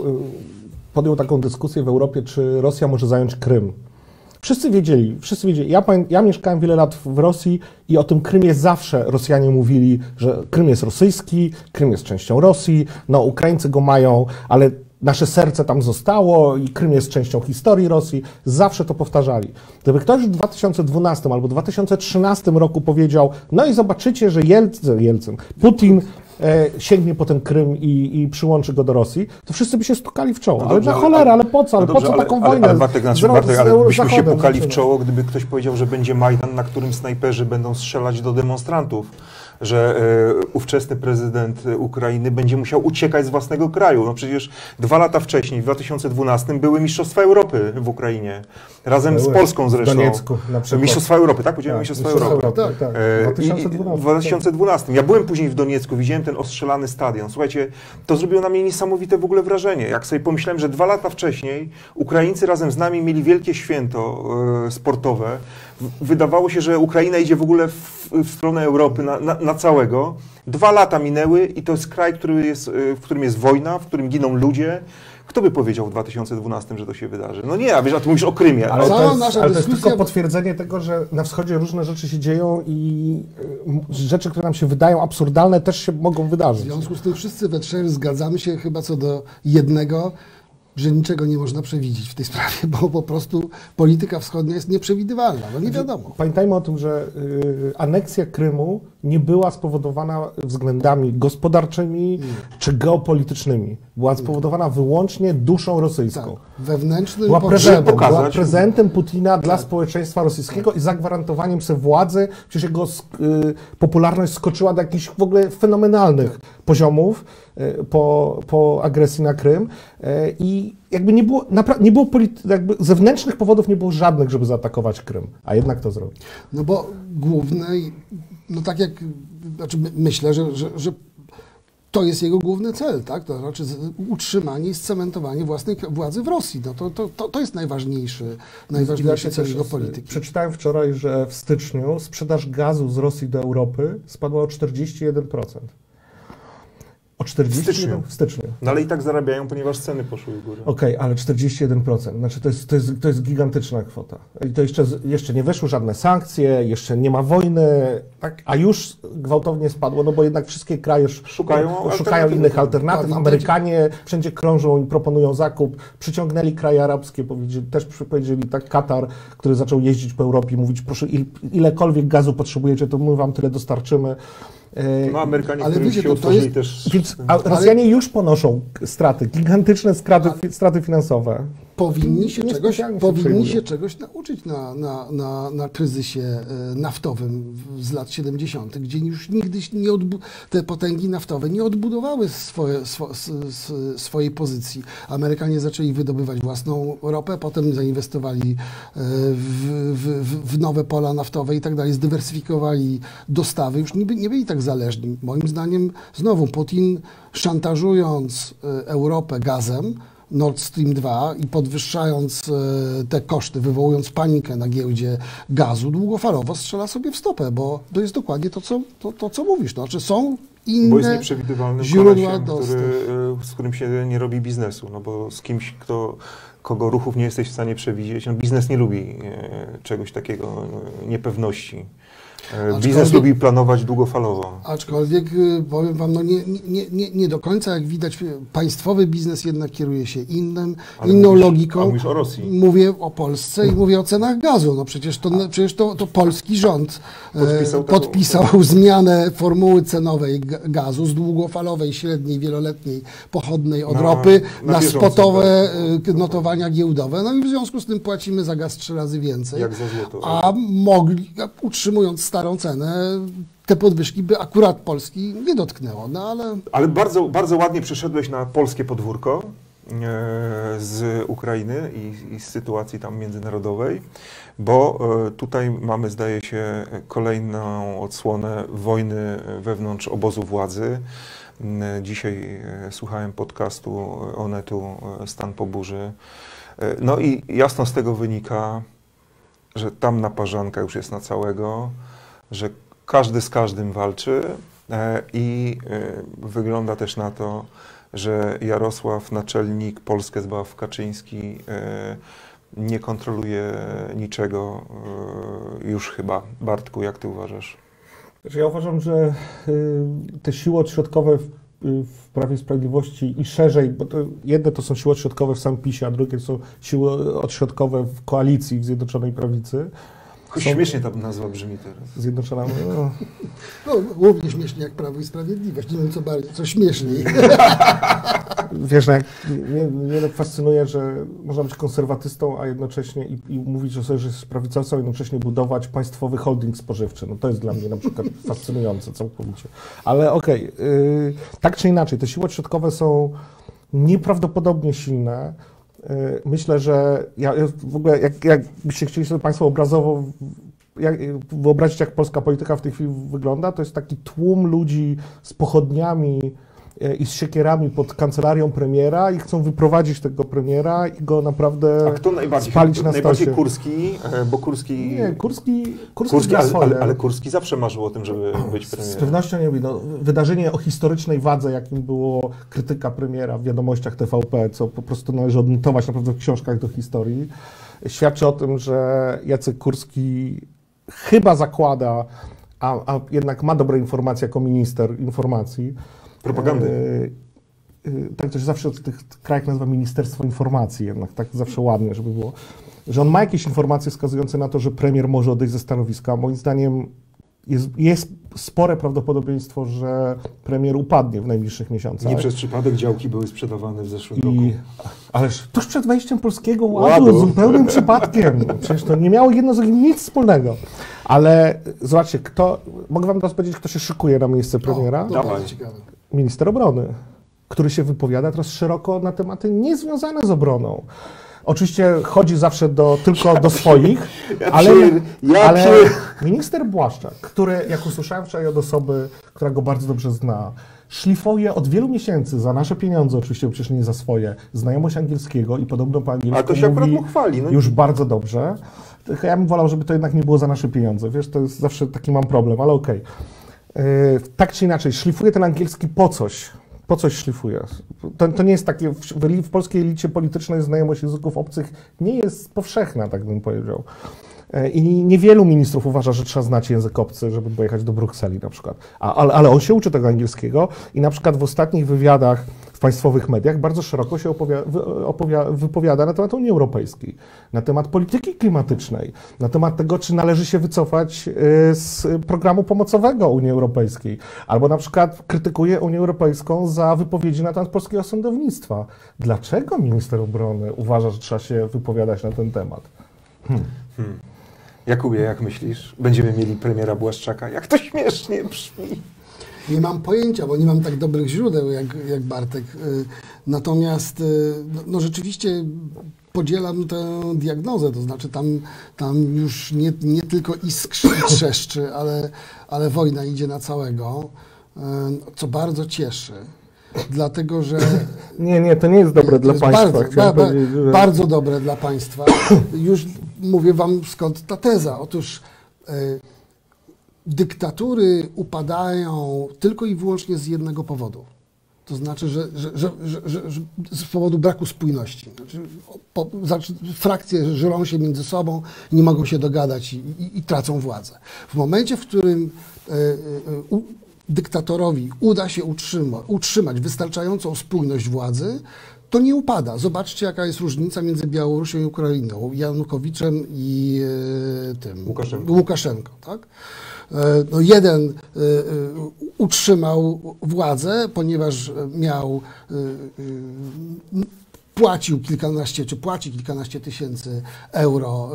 podjął taką dyskusję w Europie, czy Rosja może zająć Krym. Wszyscy wiedzieli, wszyscy wiedzieli. Ja, ja mieszkałem wiele lat w Rosji i o tym Krymie zawsze Rosjanie mówili, że Krym jest rosyjski, Krym jest częścią Rosji, no Ukraińcy go mają, ale nasze serce tam zostało i Krym jest częścią historii Rosji. Zawsze to powtarzali. Gdyby ktoś w 2012 albo 2013 roku powiedział, no i zobaczycie, że Jelcyn, Jelcyn Putin e, sięgnie po ten Krym i, i przyłączy go do Rosji, to wszyscy by się stukali w czoło. No ale dobrze, na ale- cholera, ale po co? Ale No po dobrze, co taką ale, wojnę? Ale, Bartek, znaczy, Bartek, ale byśmy się pukali w czoło, gdyby ktoś powiedział, że będzie Majdan, na którym snajperzy będą strzelać do demonstrantów. Że e, ówczesny prezydent e, Ukrainy będzie musiał uciekać z własnego kraju. No przecież dwa lata wcześniej, w 2012, były Mistrzostwa Europy w Ukrainie. Razem z Były. Polską W zresztą. Doniecku na przykład. Mistrzostwa Europy, tak? Powiedziałem Tak, Mistrzostwa Mistrzostwa Europy. Europy, tak. E, i- i- 2012. W 2012. Ja byłem później w Doniecku, widziałem ten ostrzelany stadion. Słuchajcie, to zrobiło na mnie niesamowite w ogóle wrażenie. Jak sobie pomyślałem, że dwa lata wcześniej Ukraińcy razem z nami mieli wielkie święto e, sportowe. W- Wydawało się, że Ukraina idzie w ogóle w, w stronę Europy na, na, na całego. Dwa lata minęły i to jest kraj, który jest, e, w którym jest wojna, w którym giną ludzie. Kto by powiedział w 2012, że to się wydarzy? No nie, a wiesz, a ty mówisz o Krymie. Ale, to jest, nasza ale to jest dyskusja- tylko potwierdzenie tego, że na wschodzie różne rzeczy się dzieją i y, rzeczy, które nam się wydają absurdalne, też się mogą W wydarzyć. związku z tym wszyscy we trzech zgadzamy się chyba co do jednego, że niczego nie można przewidzieć w tej sprawie, bo po prostu polityka wschodnia jest nieprzewidywalna. No nie wiadomo. Pamiętajmy o tym, że y, aneksja Krymu nie była spowodowana względami gospodarczymi czy geopolitycznymi. Była spowodowana wyłącznie duszą Tak, rosyjską. wewnętrznym Była, prezentem, była prezentem Putina dla społeczeństwa rosyjskiego i zagwarantowaniem sobie władzy. Przecież jego sk- y, popularność skoczyła do jakichś w ogóle fenomenalnych poziomów y, po, po agresji na Krym. Y, I jakby nie było, nie było jakby zewnętrznych powodów nie było żadnych, żeby zaatakować Krym. A jednak to zrobił. No bo główne, no tak jak, znaczy my- myślę, że, że, że to jest jego główny cel, tak? To znaczy utrzymanie i scementowanie własnej władzy w Rosji. No to, to, to, to jest najważniejszy, najważniejszy cel jego polityki. Przeczytałem wczoraj, że w styczniu sprzedaż gazu z Rosji do Europy spadła o 41%. O 41% styczniu? w styczniu. No ale i tak zarabiają, ponieważ ceny poszły w górę. Okej, ale 41%. Znaczy to jest, to, jest, to jest gigantyczna kwota. I to jeszcze, jeszcze nie weszły żadne sankcje, jeszcze nie ma wojny, tak? a już gwałtownie spadło, no bo jednak wszystkie kraje już Szukają szukają alternatyw. innych alternatyw. Pamiętajcie- Amerykanie wszędzie krążą i proponują zakup. Przyciągnęli kraje arabskie, powiedzieli, też powiedzieli, tak, Katar, który zaczął jeździć po Europie, mówić, proszę, il, ilekolwiek gazu potrzebujecie, to my wam tyle dostarczymy. E, No Amerykanie, Ale którzy wiecie, się to- to jest- też... Więc a Rosjanie już ponoszą straty, gigantyczne straty, straty finansowe. Powinni się, czegoś, się powinni się czegoś nauczyć na, na, na, na kryzysie e, naftowym z lat 70., gdzie już nigdy nie te potęgi naftowe nie odbudowały swoje, swo, swojej pozycji. Amerykanie zaczęli wydobywać własną ropę, potem zainwestowali e, w, w, w- w nowe pola naftowe i tak dalej, zdywersyfikowali dostawy, już nie, by, nie byli tak zależni. Moim zdaniem znowu Putin szantażując e, Europę gazem, Nord Stream 2 i podwyższając e, te koszty, wywołując panikę na giełdzie gazu, długofalowo strzela sobie w stopę, bo to jest dokładnie to, co, to, to, co mówisz. To znaczy są Bo jest inne nieprzewidywalnym źródła kolesiem, dostaw. z którym się nie robi biznesu, no bo z kimś, kto, kogo ruchów nie jesteś w stanie przewidzieć, no biznes nie lubi e, czegoś takiego, e, niepewności. E, Biznes Aczkolwiek- lubi planować długofalowo. Aczkolwiek y, powiem Wam, no nie, nie, nie, nie do końca, jak widać, państwowy biznes jednak kieruje się innym, Ale inną mówisz- logiką. mówisz o Rosji. Mówię o Polsce i mówię o cenach gazu. No przecież to, przecież to, to polski rząd e, Podpisał taką- podpisał zmianę formuły cenowej ga- gazu z długofalowej, średniej, wieloletniej, pochodnej od Na- ropy na na, spotowe y, notowania giełdowe. No i w związku z tym płacimy za gaz trzy razy więcej. Jak za złoto. A mogli, utrzymując starą cenę, te podwyżki by akurat Polski nie dotknęło. No ale Ale bardzo, bardzo ładnie przeszedłeś na polskie podwórko, z Ukrainy i, i z sytuacji tam międzynarodowej, bo e, tutaj mamy, zdaje się, kolejną odsłonę wojny wewnątrz obozu władzy. Dzisiaj e, słuchałem podcastu Onetu e, Stan po burzy. E, No i jasno z tego wynika, że tam naparzanka już jest na całego, że każdy z każdym walczy e, i e, wygląda też na to, że Jarosław, naczelnik, Polskę Zbaw Kaczyński e, nie kontroluje niczego już chyba. Bartku, jak ty uważasz? Znaczy ja uważam, że te siły odśrodkowe w, Prawie Sprawiedliwości i szerzej, bo to jedne to są siły odśrodkowe w samym PiSie, a drugie to są siły odśrodkowe w koalicji w Zjednoczonej Prawicy. Są- śmiesznie ta nazwa brzmi teraz. Zjednoczona, no, No, równie śmiesznie jak Prawo i Sprawiedliwość. Nie wiem, co bardziej, co śmieszniej. wiesz, no jak, mnie, mnie tak fascynuje, że można być konserwatystą, a jednocześnie i, i mówić że sobie, że jest prawicowcem, a jednocześnie budować państwowy holding spożywczy. No to jest dla mnie na przykład fascynujące całkowicie. Ale okej, y, tak czy inaczej, te siły odśrodkowe są nieprawdopodobnie silne. Y, Myślę, że ja, w ogóle, jak, jakbyście chcieli sobie Państwo obrazowo jak, wyobrazić, jak polska polityka w tej chwili wygląda, to jest taki tłum ludzi z pochodniami i z siekierami pod kancelarią premiera i chcą wyprowadzić tego premiera i go naprawdę A kto najbardziej, spalić na najbardziej. Kurski, e, bo Kurski... Nie, Kurski, Kurski, Kurski ale, ale, ale Kurski zawsze marzył o tym, żeby być Z premierem. pewnością nie. No, wydarzenie o historycznej wadze, jakim było krytyka premiera w wiadomościach TVP, co po prostu należy odnotować naprawdę w książkach do historii, świadczy o tym, że Jacek Kurski chyba zakłada, a, a jednak ma dobre informacje jako minister informacji. Propagandy. E, e, tak to się zawsze w tych krajach nazywa Ministerstwo Informacji, jednak tak zawsze ładnie, żeby było. Że on ma jakieś informacje wskazujące na to, że premier może odejść ze stanowiska. Moim zdaniem jest, jest spore prawdopodobieństwo, że premier upadnie w najbliższych miesiącach. Nie przez przypadek działki były sprzedawane w zeszłym roku. I, ależ tuż przed wejściem polskiego ładu, Ładu. zupełnym przypadkiem. Przecież to nie miało jedno z drugim nic wspólnego. Ale zobaczcie, kto, mogę wam teraz powiedzieć, kto się szykuje na miejsce premiera? O, to Dawaj. Minister obrony, który się wypowiada teraz szeroko na tematy niezwiązane z obroną. Oczywiście chodzi zawsze do, tylko do swoich, Ja ale, ja ale minister Błaszczak, który, jak usłyszałem wczoraj od osoby, która go bardzo dobrze zna, szlifuje od wielu miesięcy za nasze pieniądze, oczywiście, przecież nie za swoje, znajomość angielskiego i podobno po angielsku Ale to się akurat mówi mu chwali. No, już bardzo dobrze. Ja bym wolał, żeby to jednak nie było za nasze pieniądze. Wiesz, to jest zawsze taki mam problem, ale okej. Yy, Tak czy inaczej, szlifuje ten angielski po coś. Po coś szlifuje. To, to nie jest takie, w, w polskiej elicie politycznej znajomość języków obcych nie jest powszechna, tak bym powiedział. Yy, I niewielu ministrów uważa, że trzeba znać język obcy, żeby pojechać do Brukseli na przykład. A, ale, ale on się uczy tego angielskiego i na przykład w ostatnich wywiadach w państwowych mediach bardzo szeroko się opowia, opowia, wypowiada na temat Unii Europejskiej, na temat polityki klimatycznej, na temat tego, czy należy się wycofać y, z programu pomocowego Unii Europejskiej, albo na przykład krytykuje Unię Europejską za wypowiedzi na temat polskiego sądownictwa. Dlaczego minister obrony uważa, że trzeba się wypowiadać na ten temat? Jakubie, jak myślisz? Będziemy mieli premiera Błaszczaka? Jak to śmiesznie brzmi. Nie mam pojęcia, bo nie mam tak dobrych źródeł jak, jak Bartek. Y, Natomiast y, no, no rzeczywiście podzielam tę diagnozę, to znaczy tam, tam już nie, nie tylko iskrzy trzeszczy, ale, ale wojna idzie na całego, y, co bardzo cieszy. Dlatego, że Nie, nie, to nie jest dobre dla jest państwa. Bardzo, ba, że- bardzo dobre dla państwa. Już mówię wam skąd ta teza. Otóż y, dyktatury upadają tylko i wyłącznie z jednego powodu. To znaczy, że, że, że, że, z powodu braku spójności. Znaczy, po, znaczy, frakcje żylą się między sobą, nie mogą się dogadać i, i, i tracą władzę. W momencie, w którym e, u, dyktatorowi uda się utrzyma, utrzymać wystarczającą spójność władzy, to nie upada. Zobaczcie, jaka jest różnica między Białorusią i Ukrainą, Janukowiczem i e, tym Łukaszenką. Łukaszenką tak? E, No jeden e, utrzymał władzę, ponieważ miał płacił kilkanaście, czy płaci kilkanaście tysięcy euro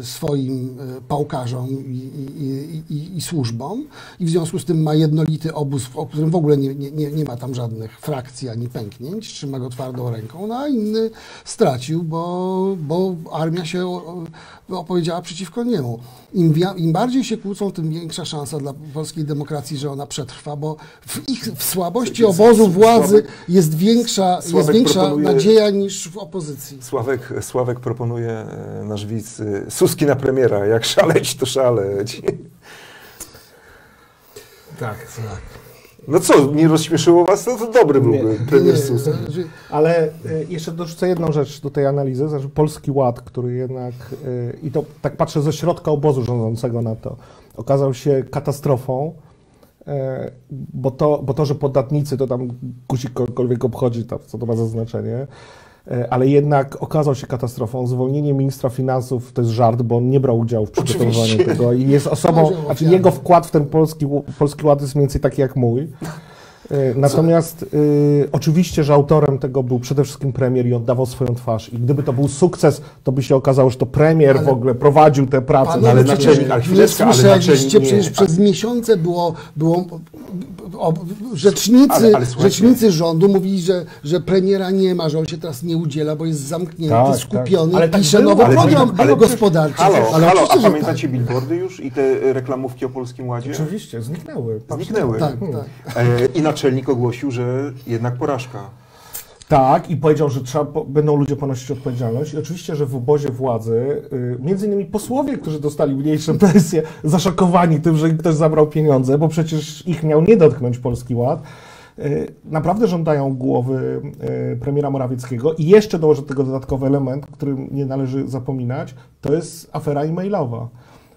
y, swoim y, pałkarzom i, i, i, i służbom. I w związku z tym ma jednolity obóz, w którym w ogóle nie, nie, nie ma tam żadnych frakcji ani pęknięć, trzyma go twardą ręką, no a inny stracił, bo, bo armia się o- opowiedziała przeciwko niemu. Im, Im bardziej się kłócą, tym większa szansa dla polskiej demokracji, że ona przetrwa, bo w ich w słabości obozu władzy jest większa, jest większa proponuje- niż w opozycji. Sławek, Sławek proponuje, e, nasz widz, e, Suski na premiera. Jak szaleć, to szaleć. Tak, tak. No co, nie rozśmieszyło was? No to dobry byłby Nie. premier Nie, Suski. że- Ale y, jeszcze dorzucę jedną rzecz do tej analizy, znaczy Polski Ład, który jednak, i to tak patrzę ze środka obozu rządzącego na to, okazał się katastrofą, bo to, bo to że podatnicy to tam guzik kogokolwiek obchodzi, to, co to ma za znaczenie, ale jednak okazał się katastrofą. Zwolnienie ministra finansów to jest żart, bo on nie brał udziału w przygotowywaniu Oczywiście. tego i jest osobą, znaczy jego wkład w ten polski, polski Ład jest mniej więcej taki jak mój. E, Natomiast y, oczywiście, że autorem tego był przede wszystkim premier i oddawał swoją twarz. I gdyby to był sukces, to by się okazało, że to premier w Ale- ogóle prowadził tę pracę. Panowie, ale przecież naczelnik, ale nie ale słyszeliście, naczelnik nie. przecież przez miesiące było, było o, rzecznicy, Ale- ale rzecznicy rządu mówili, że, że premiera nie ma, że on się teraz nie udziela, bo jest zamknięty, Tak, skupiony tak. Ale i tak pisze było, nowy ale program ale gospodarczy. Halo, ale halo, oczywiście, a że pamiętacie billboardy już i te reklamówki o Polskim Ładzie? Oczywiście, zniknęły. Zniknęły. Tak, tak. E, I naczelnik ogłosił, że jednak porażka. Tak, i powiedział, że trzeba, będą ludzie ponosić odpowiedzialność. I oczywiście, że w obozie władzy, y, między innymi posłowie, którzy dostali mniejsze pensje, zaszokowani tym, że im ktoś zabrał pieniądze, bo przecież ich miał nie dotknąć Polski Ład, y, naprawdę żądają głowy y, premiera Morawieckiego. I jeszcze dołożę do tego dodatkowy element, którym nie należy zapominać, to jest afera e-mailowa.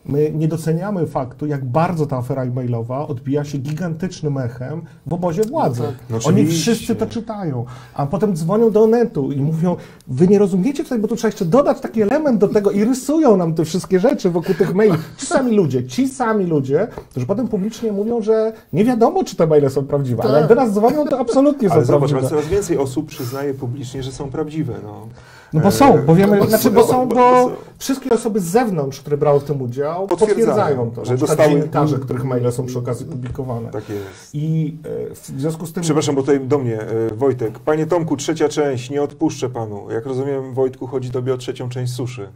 My nie doceniamy faktu, jak bardzo ta afera e-mailowa odbija się gigantycznym echem w obozie władzy. No tak. Oni wszyscy to czytają, a potem dzwonią do Onetu i mówią, wy nie rozumiecie tutaj, bo tu trzeba jeszcze dodać taki element do tego i rysują nam te wszystkie rzeczy wokół tych maili. Ci sami ludzie, ci sami ludzie, którzy potem publicznie mówią, że nie wiadomo, czy te maile są prawdziwe, ale jak do nas dzwonią, to absolutnie są Ale zobacz, prawdziwe. ale coraz więcej osób przyznaje publicznie, że są prawdziwe. No, No bo są, bo wiemy, bo znaczy, bo są, bo- bo wszystkie osoby z zewnątrz, które brały w tym udział, Potwierdzają, potwierdzają to, że dostały dziennikarze, których maile są przy okazji publikowane. Tak jest. I e, w związku z tym... Przepraszam, bo tutaj do mnie, e, Wojtek. Panie Tomku, trzecia część, nie odpuszczę panu. Jak rozumiem, Wojtku, chodzi tobie o trzecią część suszy.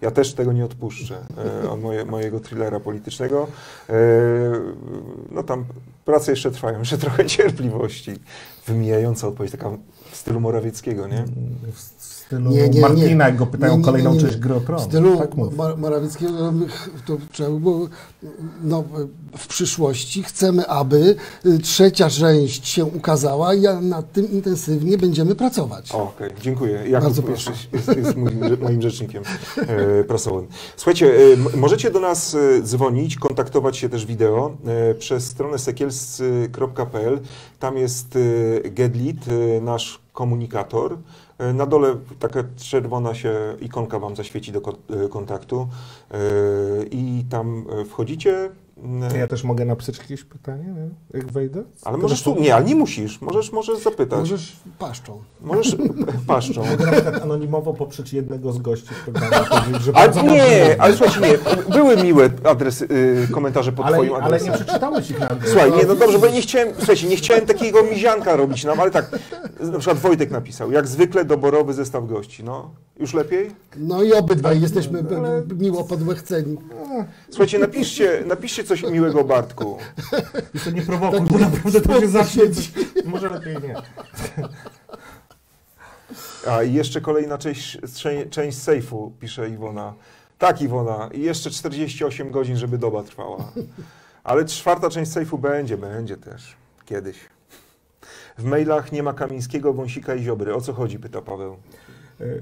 Ja też tego nie odpuszczę e, od moje, mojego thrillera politycznego. No tam prace jeszcze trwają, jeszcze trochę cierpliwości. Wymijająca odpowiedź, taka w stylu Morawieckiego, nie? Stylu Nie, nie, nie. Martina, jak go pytają Nie, kolejną nie, nie. część gry o tron. W stylu Tak. Mar- Morawieckiego to trzeba by było, no, w przyszłości chcemy, aby y, trzecia część się ukazała i nad tym intensywnie będziemy pracować. Okej, dziękuję. Jakub Bardzo proszę. Jest, jest, jest moim, moim rzecznikiem e, prasowym. Słuchajcie, e, możecie do nas e, dzwonić, kontaktować się też wideo przez stronę sekielscy.pl. Tam jest Gedlit, nasz komunikator. E, Na dole taka czerwona się ikonka Wam zaświeci do e, kontaktu e, i tam wchodzicie. Ja też mogę napisać jakieś pytanie, nie? jak wejdę? Ale możesz tu, nie, ale nie musisz, możesz, możesz zapytać. Możesz paszczą. Możesz paszczą. Mogę na przykład anonimowo poprzeć jednego z gości że Ale nie, ale słuchajcie, nie, były miłe adresy, y, komentarze pod ale, twoim ale adresem. nie przeczytałeś ich na Słuchaj, nie, no dobrze, bo nie chciałem, słuchajcie, nie chciałem takiego mizianka robić nam, ale tak, na przykład Wojtek napisał, jak zwykle doborowy zestaw gości, no, już lepiej? No i obydwaj jesteśmy b- b- miło podłechceni. Słuchajcie, napiszcie, napiszcie coś miłego Bartku. I to nie prowokuj, bo naprawdę to się zacznie coś... Może lepiej nie. A i jeszcze kolejna część, część, część sejfu, pisze Iwona. Tak, Iwona, i jeszcze 48 godzin, żeby doba trwała. Ale czwarta część sejfu będzie, będzie też, kiedyś. W mailach nie ma Kamińskiego, Wąsika i Ziobry. O co chodzi, pyta Paweł.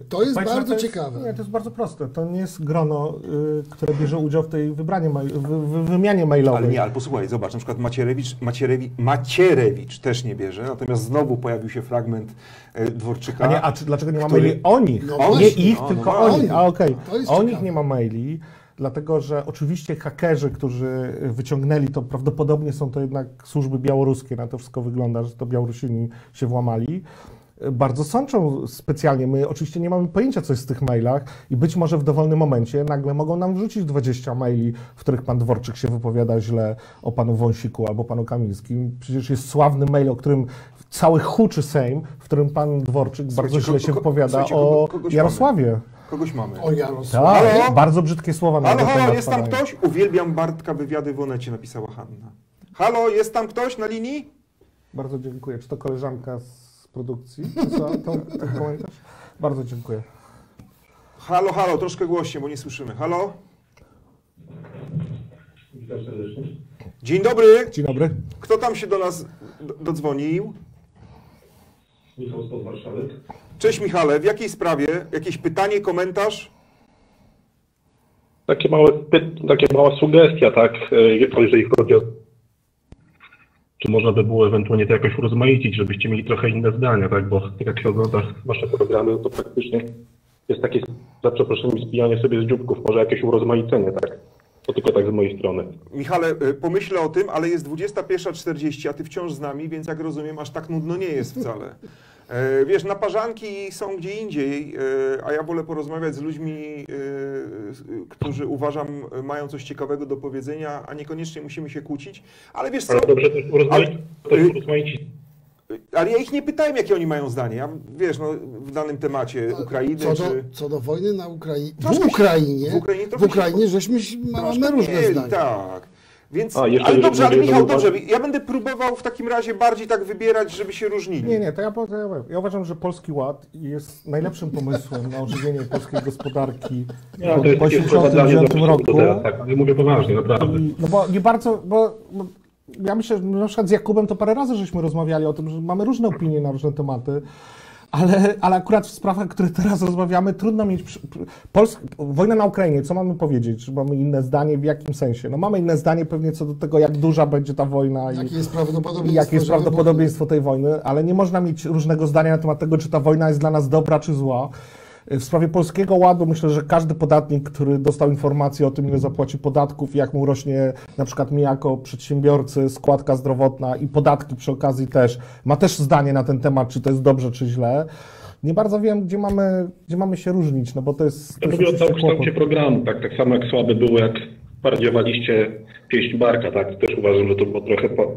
To jest Państwa, bardzo jest, ciekawe. Nie, to jest bardzo proste. To nie jest grono, y, które bierze udział w tej wybranie, mail, w, w wymianie mailowej. Ale nie, ale posłuchaj, zobacz, na przykład Macierewicz, Macierewicz, Macierewicz też nie bierze, natomiast znowu pojawił się fragment e, Dworczyka. A, nie, a czy, dlaczego nie ma który- maili o nich? No nie właśnie, ich, no, tylko no o nich. A okej. To jest O nich ciekawe. nie ma maili, dlatego że oczywiście hakerzy, którzy wyciągnęli to, prawdopodobnie są to jednak służby białoruskie. Na to wszystko wygląda, że to Białorusini się włamali. bardzo sączą specjalnie. My oczywiście nie mamy pojęcia, co jest w tych mailach i być może w dowolnym momencie nagle mogą nam wrzucić 20 maili, w których pan Dworczyk się wypowiada źle o panu Wąsiku albo panu Kamińskim. Przecież jest sławny mail, o którym cały huczy Sejm, w którym pan Dworczyk bardzo źle się wypowiada o Jarosławie. Kogoś mamy. O Jarosław. Tak, Halo? bardzo brzydkie słowa na Halo, halo, jest tam ktoś? Uwielbiam Bartka wywiady w Onecie, napisała Hanna. Halo, jest tam ktoś na linii? Bardzo dziękuję. Czy to koleżanka z produkcji? Ten komentarz? Bardzo dziękuję. Halo, halo, troszkę głośniej, bo nie słyszymy. Halo? Witam serdecznie. Dzień dobry. Dzień dobry. Kto tam się do nas do- dodzwonił? Michał spod Warszawy. Cześć Michale, w jakiej sprawie? Jakieś pytanie, komentarz? Takie małe, takie mała sugestia, tak, e, jeżeli chodzi o czy można by było ewentualnie to jakoś urozmaicić, żebyście mieli trochę inne zdania, tak, bo jak się ogląda wasze programy, to praktycznie jest takie, za przeproszeniem, zbijanie sobie z dzióbków, może jakieś urozmaicenie, tak. To tylko tak z mojej strony. Michale, y, pomyślę o tym, ale jest 21.40, a ty wciąż z nami, więc jak rozumiem, aż tak nudno nie jest wcale. E, Wiesz, naparzanki są gdzie indziej, e, a ja wolę porozmawiać z ludźmi, e, którzy uważam mają coś ciekawego do powiedzenia, a niekoniecznie musimy się kłócić. Ale wiesz co, Ale dobrze też urozmaicić, Ale- ja ich nie pytałem, jakie oni mają zdanie. Ja, wiesz, no, w danym temacie Ukrainy Co do, czy... co do wojny na Ukrainie, w Ukrainie, w Ukrainie w trochę się- Ukrainie żeśmy mamy różne mieli, zdania. Tak. Więc, A, jeszcze ale dobrze, ale Michał, dobrze, ja będę próbował w takim razie bardziej tak wybierać, żeby się różnili. Nie, nie, to ja, po- to ja, powiem. ja uważam, że Polski Ład jest najlepszym pomysłem na ożywienie polskiej gospodarki Ja, po to jest takie 1989 wprowadzanie do roku. teraz, tak, ale mówię poważnie, naprawdę. I, no bo nie bardzo, bo, bo ja myślę, że na przykład z Jakubem to parę razy żeśmy rozmawiali o tym, że mamy różne opinie na różne tematy, ale, ale akurat w sprawach, które teraz rozmawiamy, trudno mieć... przy- przy- Pols- wojna na Ukrainie, co mamy powiedzieć? Czy mamy inne zdanie? W jakim sensie? No mamy inne zdanie pewnie co do tego, jak duża będzie ta wojna i, Jakie jest prawdopodobieństwo, i jakie jest prawdopodobieństwo tej wojny, ale nie można mieć różnego zdania na temat tego, czy ta wojna jest dla nas dobra, czy zła. W sprawie Polskiego Ładu myślę, że każdy podatnik, który dostał informację o tym, ile zapłaci podatków, jak mu rośnie na przykład mi jako przedsiębiorcy składka zdrowotna i podatki przy okazji też, ma też zdanie na ten temat, czy to jest dobrze, czy źle. Nie bardzo wiem, gdzie mamy, gdzie mamy się różnić, no bo to jest, to Ja mówię o całokształcie programu, tak, tak samo jak słabe było, jak parodiowaliście pieśń Barka, tak, też uważam, że to było trochę po,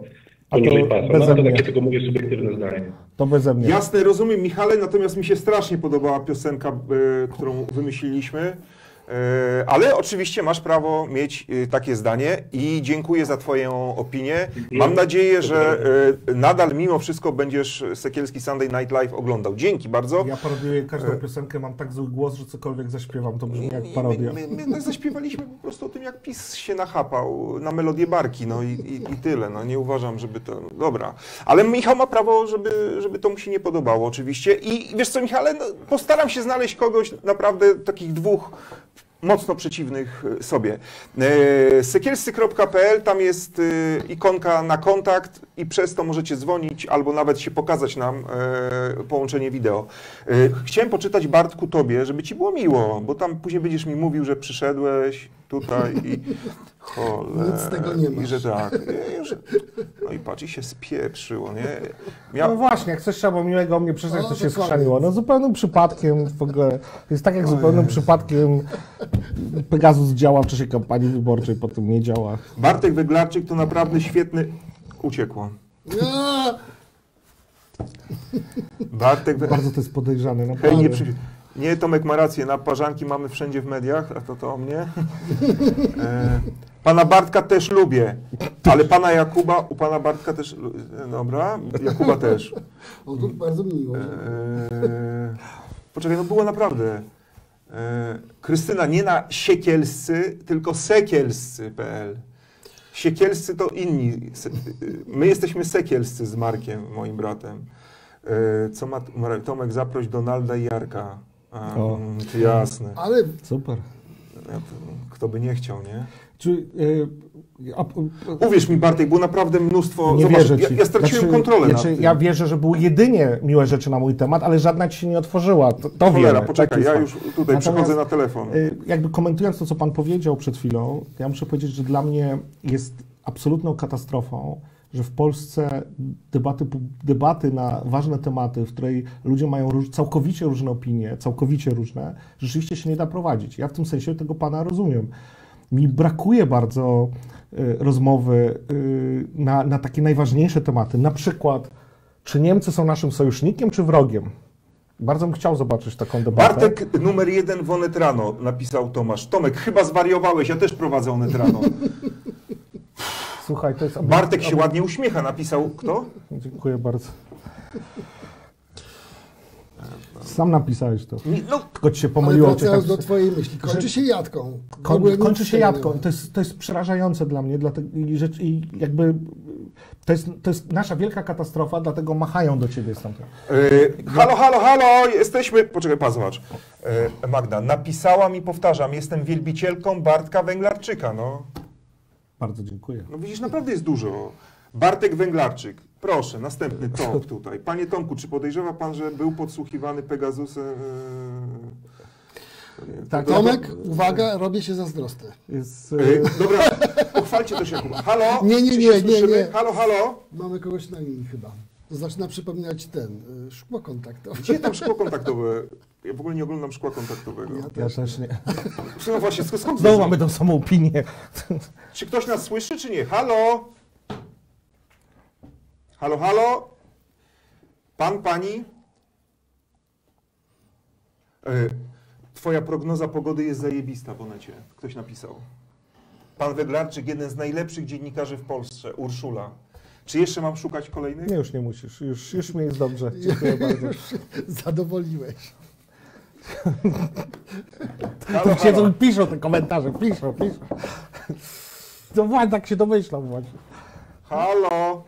A to pasa. No to takie tylko mówię subiektywne zdanie. To beze mnie. Jasne, rozumiem Michale, natomiast mi się strasznie podobała piosenka, e, którą wymyśliliśmy. E, ale oczywiście masz prawo mieć e, takie zdanie i dziękuję za Twoją opinię. Mam nadzieję, że e, nadal mimo wszystko będziesz Sekielski Sunday Night Live oglądał. Dzięki bardzo. Ja parodiuję każdą piosenkę, mam tak zły głos, że cokolwiek zaśpiewam, to brzmi jak parodia. My, my, my zaśpiewaliśmy po prostu o tym, jak PiS się nachapał na melodię barki, no i, i, i tyle. No nie uważam, żeby to... Dobra. Ale Michał ma prawo, żeby, żeby to mu się nie podobało oczywiście. I wiesz co, Michale, no, postaram się znaleźć kogoś naprawdę takich dwóch mocno przeciwnych e, sobie. E, Sekielscy.pl, tam jest e, ikonka na kontakt i przez to możecie dzwonić albo nawet się pokazać nam e, połączenie wideo. E, Chciałem poczytać Bartku tobie, żeby ci było miło, bo tam później będziesz mi mówił, że przyszedłeś tutaj i cholera, Nic z tego nie i masz. że tak. I że, no i patrz, i się spieprzyło, nie? Mia- No właśnie, jak coś trzeba było miłego o mnie przyznać, to się skrzaniło. No zupełnym przypadkiem w ogóle. Jest tak jak zupełnym przypadkiem Pegasus działa w czasie kampanii wyborczej, potem nie działa. Bartek Weglarczyk to naprawdę świetny... Uciekło. Ja, Bartek. Bardzo to jest podejrzane, Hej, nie, przy... nie, Tomek ma rację, naparzanki mamy wszędzie w mediach, a to to o mnie. E, pana Bartka też lubię, ale pana Jakuba, u pana Bartka też, e, dobra, Jakuba też. o, to bardzo miło. E, poczekaj, no było naprawdę. E, Krystyna, nie na siekielscy, tylko sekielscy.pl. Siekielscy to inni. My jesteśmy sekielscy z Markiem, moim bratem. E, co ma Tomek, zaproś Donalda i Jarka. A, O. to jasne. Ale Super. Kto by nie chciał, nie? Czy, y, a, a, Uwierz mi, Bartek, było naprawdę mnóstwo. nie Zobacz, wierzę ja, ci. ja straciłem Znaczy, kontrolę znaczy, nad tym. Ja wierzę, że były jedynie miłe rzeczy na mój temat, ale żadna ci się nie otworzyła. To, to Cholera, wiemy. poczekaj, Taki ja już tutaj przechodzę na telefon. Y, Jakby komentując to, co Pan powiedział przed chwilą, ja muszę powiedzieć, że dla mnie jest absolutną katastrofą, że w Polsce debaty, debaty na ważne tematy, w której ludzie mają róż, całkowicie różne opinie, całkowicie różne, rzeczywiście się nie da prowadzić. Ja w tym sensie tego pana rozumiem. Mi brakuje bardzo y, rozmowy y, na, na takie najważniejsze tematy. Na przykład, czy Niemcy są naszym sojusznikiem, czy wrogiem? Bardzo bym chciał zobaczyć taką debatę. Bartek numer jeden w Onet Rano, napisał Tomasz. Tomek, chyba zwariowałeś, ja też prowadzę Onet Rano. Słuchaj, to jest... Bartek się ładnie uśmiecha, napisał kto? Dziękuję bardzo. Sam napisałeś to. No, Tylko ci się Ale pomyliło. wracając cię do tak- twojej myśli, kończy że- się jadką. Koń, kończy się jadką. To jest, to jest przerażające dla mnie. Dlatego, i, rzecz, I jakby to jest, to jest nasza wielka katastrofa, dlatego machają do ciebie stamtąd. E, halo, halo, halo, jesteśmy. Poczekaj, pan zobacz. E, Magda, napisałam i powtarzam, jestem wielbicielką Bartka Węglarczyka. No, Bardzo dziękuję. no widzisz, naprawdę jest dużo. Bartek Węglarczyk. Proszę, następny top tutaj. Panie Tomku, czy podejrzewa pan, że był podsłuchiwany Pegasusem? E, Tak, Tomek, uwaga, robię się zazdrosny. Jest, E, e, dobra, pochwalcie to się Jakuba. Halo? Nie, nie, nie, nie, słyszymy? nie. Halo, halo? Mamy kogoś na linii chyba. To zaczyna przypominać ten, szkło kontaktowe. Gdzie tam szkło kontaktowe? Ja w ogóle nie oglądam szkła kontaktowego. ja też nie. No właśnie, skąd skąd Znowu mamy tą samą opinię. Czy ktoś nas słyszy, czy nie? Halo? Halo, halo? Pan, pani? E, Twoja prognoza pogody jest zajebista w onecie. Ktoś napisał. Pan Weglarczyk, jeden z najlepszych dziennikarzy w Polsce, Urszula. Czy jeszcze mam szukać kolejnych? Nie, już nie musisz. Już, już mi jest dobrze. Dziękuję bardzo. Zadowoliłeś. Halo, Tu siedzą piszą te komentarze. Piszą, piszą. No właśnie, tak się domyślam właśnie. halo?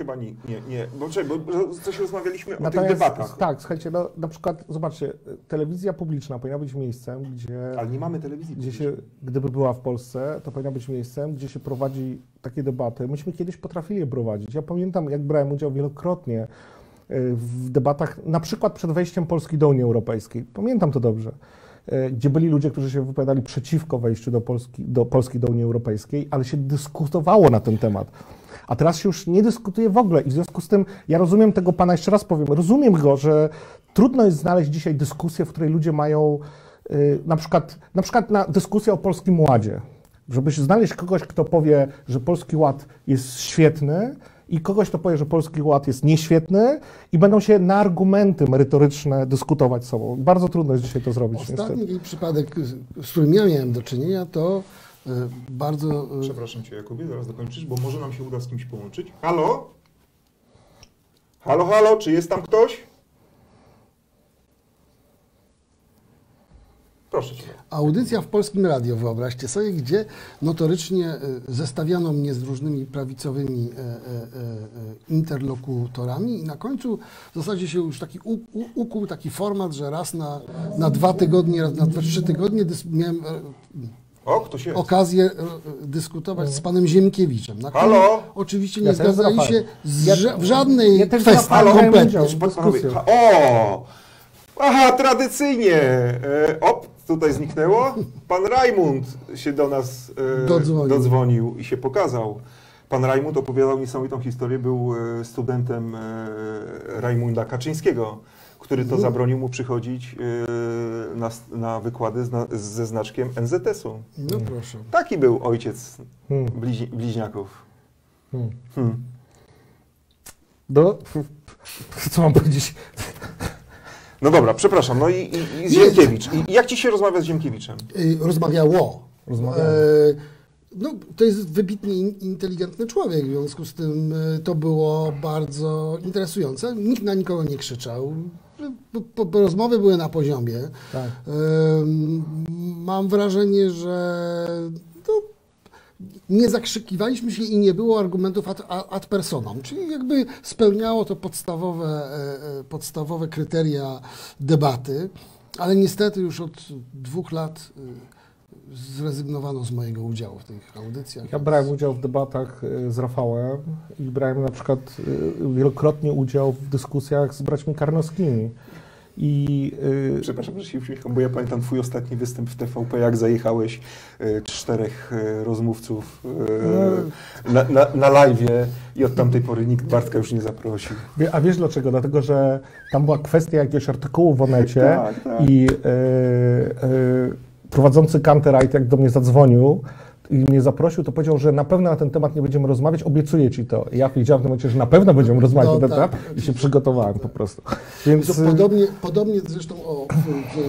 Chyba nie, nie, nie. Bo, czekaj, bo coś rozmawialiśmy o tych debatach. tak, słuchajcie, no, na przykład, zobaczcie, telewizja publiczna powinna być miejscem, gdzie, Ale nie mamy telewizji. gdzie się, gdyby była w Polsce, to powinna być miejscem, gdzie się prowadzi takie debaty. Myśmy kiedyś potrafili je prowadzić. Ja pamiętam, jak brałem udział wielokrotnie y, w debatach, na przykład przed wejściem Polski do Unii Europejskiej. Pamiętam to dobrze. Y, Gdzie byli ludzie, którzy się wypowiadali przeciwko wejściu do Polski, do Polski do Unii Europejskiej, ale się dyskutowało na ten temat. A teraz się już nie dyskutuje w ogóle i w związku z tym ja rozumiem tego pana, jeszcze raz powiem, rozumiem go, że trudno jest znaleźć dzisiaj dyskusję, w której ludzie mają y, na przykład, na przykład na dyskusję o Polskim Ładzie. Żeby się znaleźć kogoś, kto powie, że Polski Ład jest świetny i kogoś, kto powie, że Polski Ład jest nieświetny i będą się na argumenty merytoryczne dyskutować z sobą. Bardzo trudno jest dzisiaj to zrobić. niestety. Ostatni przypadek, z- którym ja miałem do czynienia, to bardzo... y, Przepraszam Cię, Jakubie, zaraz dokończysz, bo może nam się uda z kimś połączyć. Halo? Halo, halo, czy jest tam ktoś? Proszę Cię. Audycja w Polskim Radio, wyobraźcie sobie, gdzie notorycznie y, zestawiano mnie z różnymi prawicowymi e, e, e, interlokutorami i na końcu w zasadzie się już taki u, u, ukuł taki format, że raz na, na dwa tygodnie, raz na dwa, trzy tygodnie miałem O, ktoś jest. okazję e, dyskutować z panem Ziemkiewiczem, na Halo? oczywiście nie Ja zgadzali się z, Ja- w żadnej ja kwestii brałem kompletnie. O! Aha, tradycyjnie. E, op, tutaj zniknęło. Pan Rajmund się do nas e, Dodzwonił. dodzwonił i się pokazał. Pan Rajmund opowiadał niesamowitą historię. Był e, studentem e, Rajmunda Kaczyńskiego, który to zabronił mu przychodzić e, na, na wykłady ze znaczkiem NZS-u. No proszę. Taki był ojciec Hmm. bliźni, bliźniaków. Hmm. Hmm. Do, co mam powiedzieć? No dobra, przepraszam. No i, i, i Nie. Ziemkiewicz. I jak ci się rozmawia z Ziemkiewiczem? Y, rozmawiało. Rozmawiało. E, no, to jest wybitnie in, inteligentny człowiek, w związku z tym to było bardzo interesujące. Nikt na nikogo nie krzyczał. Po, po, po rozmowy były na poziomie. Tak. Mam wrażenie, że no, nie zakrzykiwaliśmy się i nie było argumentów ad, ad personam, czyli jakby spełniało to podstawowe, e, e, podstawowe kryteria debaty, ale niestety już od dwóch lat e, zrezygnowano z mojego udziału w tych audycjach. Ja brałem udział w debatach y, z Rafałem i brałem na przykład y, wielokrotnie udział w dyskusjach z braćmi Karnowskimi. I y, Przepraszam, że się uśmiecham, bo ja pamiętam twój ostatni występ w TVP, jak zajechałeś e, czterech e, rozmówców e, na, na, na live i od tamtej pory nikt Bartka już nie zaprosił. Wie- A wiesz dlaczego? Dlatego, że tam była kwestia jakiegoś artykułu w Onecie Tak, tak. i e, e, prowadzący Canterite jak do mnie zadzwonił i mnie zaprosił, to powiedział, że na pewno na ten temat nie będziemy rozmawiać, obiecuję ci to. Ja powiedziałem w tym momencie, że na pewno będziemy rozmawiać No na ten tak, temat i się przygotowałem po prostu. Więc To y, podobnie, podobnie zresztą o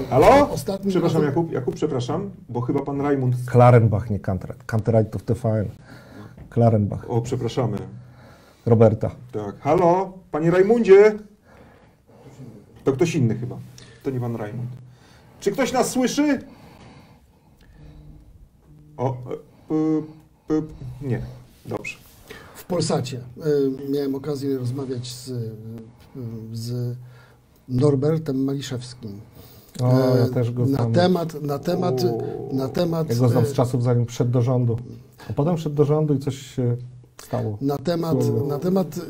Halo? ostatnim Przepraszam, razem- Jakub, Jakub, przepraszam, bo chyba pan Rajmund... Klarenbach, nie Canterite. Canterite to w TVN. Klarenbach, O, przepraszamy. Roberta. Tak. Halo, panie Rajmundzie? To ktoś inny chyba. To nie pan Rajmund. Czy ktoś nas słyszy? O, e, p, p, nie. Dobrze. W Polsacie y, miałem okazję rozmawiać z, y, z Norbertem Maliszewskim. O, ja E, też go na znam. temat, na temat, na temat, Ja go znam e, z czasów, zanim wszedł do rządu. A potem wszedł do rządu i coś się stało. na temat, Słowo. na temat y, y,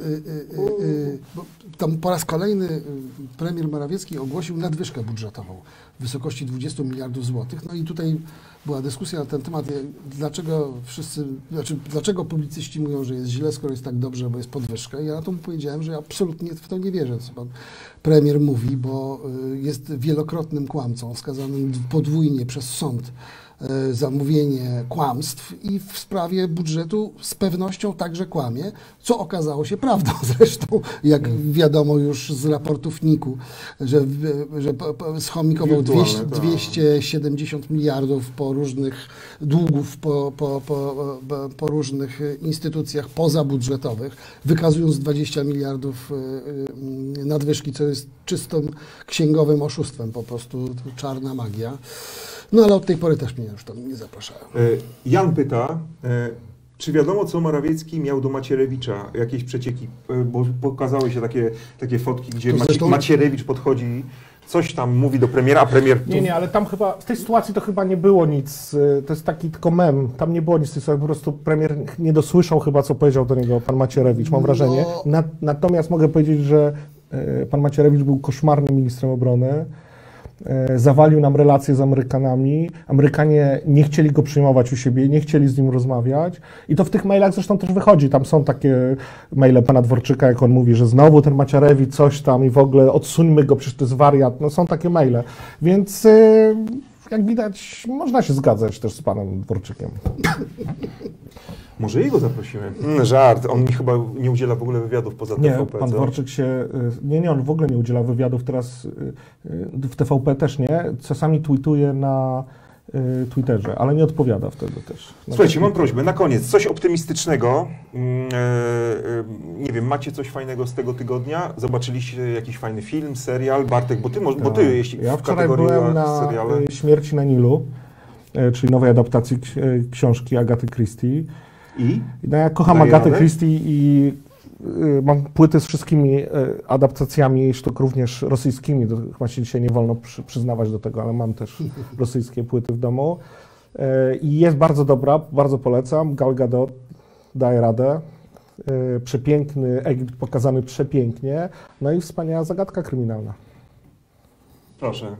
y, y, tam po raz kolejny y, premier Morawiecki ogłosił nadwyżkę budżetową w wysokości 20 miliardów złotych. No i tutaj była dyskusja na ten temat, y, dlaczego wszyscy, znaczy dlaczego publicyści mówią, że jest źle, skoro jest tak dobrze, bo jest podwyżka. I ja na to mu powiedziałem, że ja absolutnie w to nie wierzę, co pan premier mówi, bo jest wielokrotnym kłamcą, skazanym podwójnie przez sąd e, za mówienie kłamstw i w sprawie budżetu z pewnością także kłamie, co okazało się prawdą zresztą, jak wiadomo już z raportów NIK-u, że, że schomikował Wirtualne, 200, tak. 270 miliardów po różnych długów, po, po, po, po, różnych instytucjach pozabudżetowych, wykazując 20 miliardów e, e, nadwyżki, co jest czystym księgowym oszustwem, po prostu czarna magia. No ale od tej pory też mnie już tam nie zapraszają. E, Jan pyta, e, czy wiadomo, co Morawiecki miał do Macierewicza? Jakieś przecieki? E, Bo pokazały się takie, takie fotki, gdzie To zresztą- Macierewicz podchodzi, coś tam mówi do premiera, a premier... Nie, nie, ale tam chyba, w tej sytuacji to chyba nie było nic, to jest taki tylko mem, tam nie było nic, w tej sytuacji, po prostu premier nie dosłyszał chyba, co powiedział do niego pan Macierewicz, mam wrażenie. No. Na, natomiast mogę powiedzieć, że pan Macierewicz był koszmarnym ministrem obrony, zawalił nam relacje z Amerykanami, Amerykanie nie chcieli go przyjmować u siebie, nie chcieli z nim rozmawiać. I to w tych mailach zresztą też wychodzi, tam są takie maile pana Dworczyka, jak on mówi, że znowu ten Macierewicz coś tam i w ogóle odsuńmy go, przecież to jest wariat, no są takie maile, więc y, jak widać można się zgadzać też z panem Dworczykiem. Może jego zaprosimy. Mm, żart, on mi chyba nie udziela w ogóle wywiadów poza Nie, TVP. pan co? Dworczyk się. y, Nie, nie, on w ogóle nie udziela wywiadów teraz. y, y, W TVP też nie. Czasami tweetuje na Twitterze, ale nie odpowiada wtedy też. Słuchajcie, mam prośbę, na koniec, coś optymistycznego. Mm, e, e, nie wiem, macie coś fajnego z tego tygodnia? Zobaczyliście jakiś fajny film, serial? Bartek, bo ty, bo ty jeśli Tak. Ja w wczoraj kategorii byłem na seriale... y, Śmierci na Nilu, y, czyli nowej adaptacji ksi- y, książki Agaty Christie. I? No, ja kocham Daje Agatę? Christie i y, mam płyty z wszystkimi y, adaptacjami jej sztuk, również rosyjskimi. To chyba się dzisiaj nie wolno przy, przyznawać do tego, ale mam też rosyjskie płyty w domu. Y, I jest bardzo dobra, bardzo polecam. Gal Gadot daje radę. Y, Przepiękny Egipt pokazany przepięknie. No i wspaniała zagadka kryminalna. Proszę.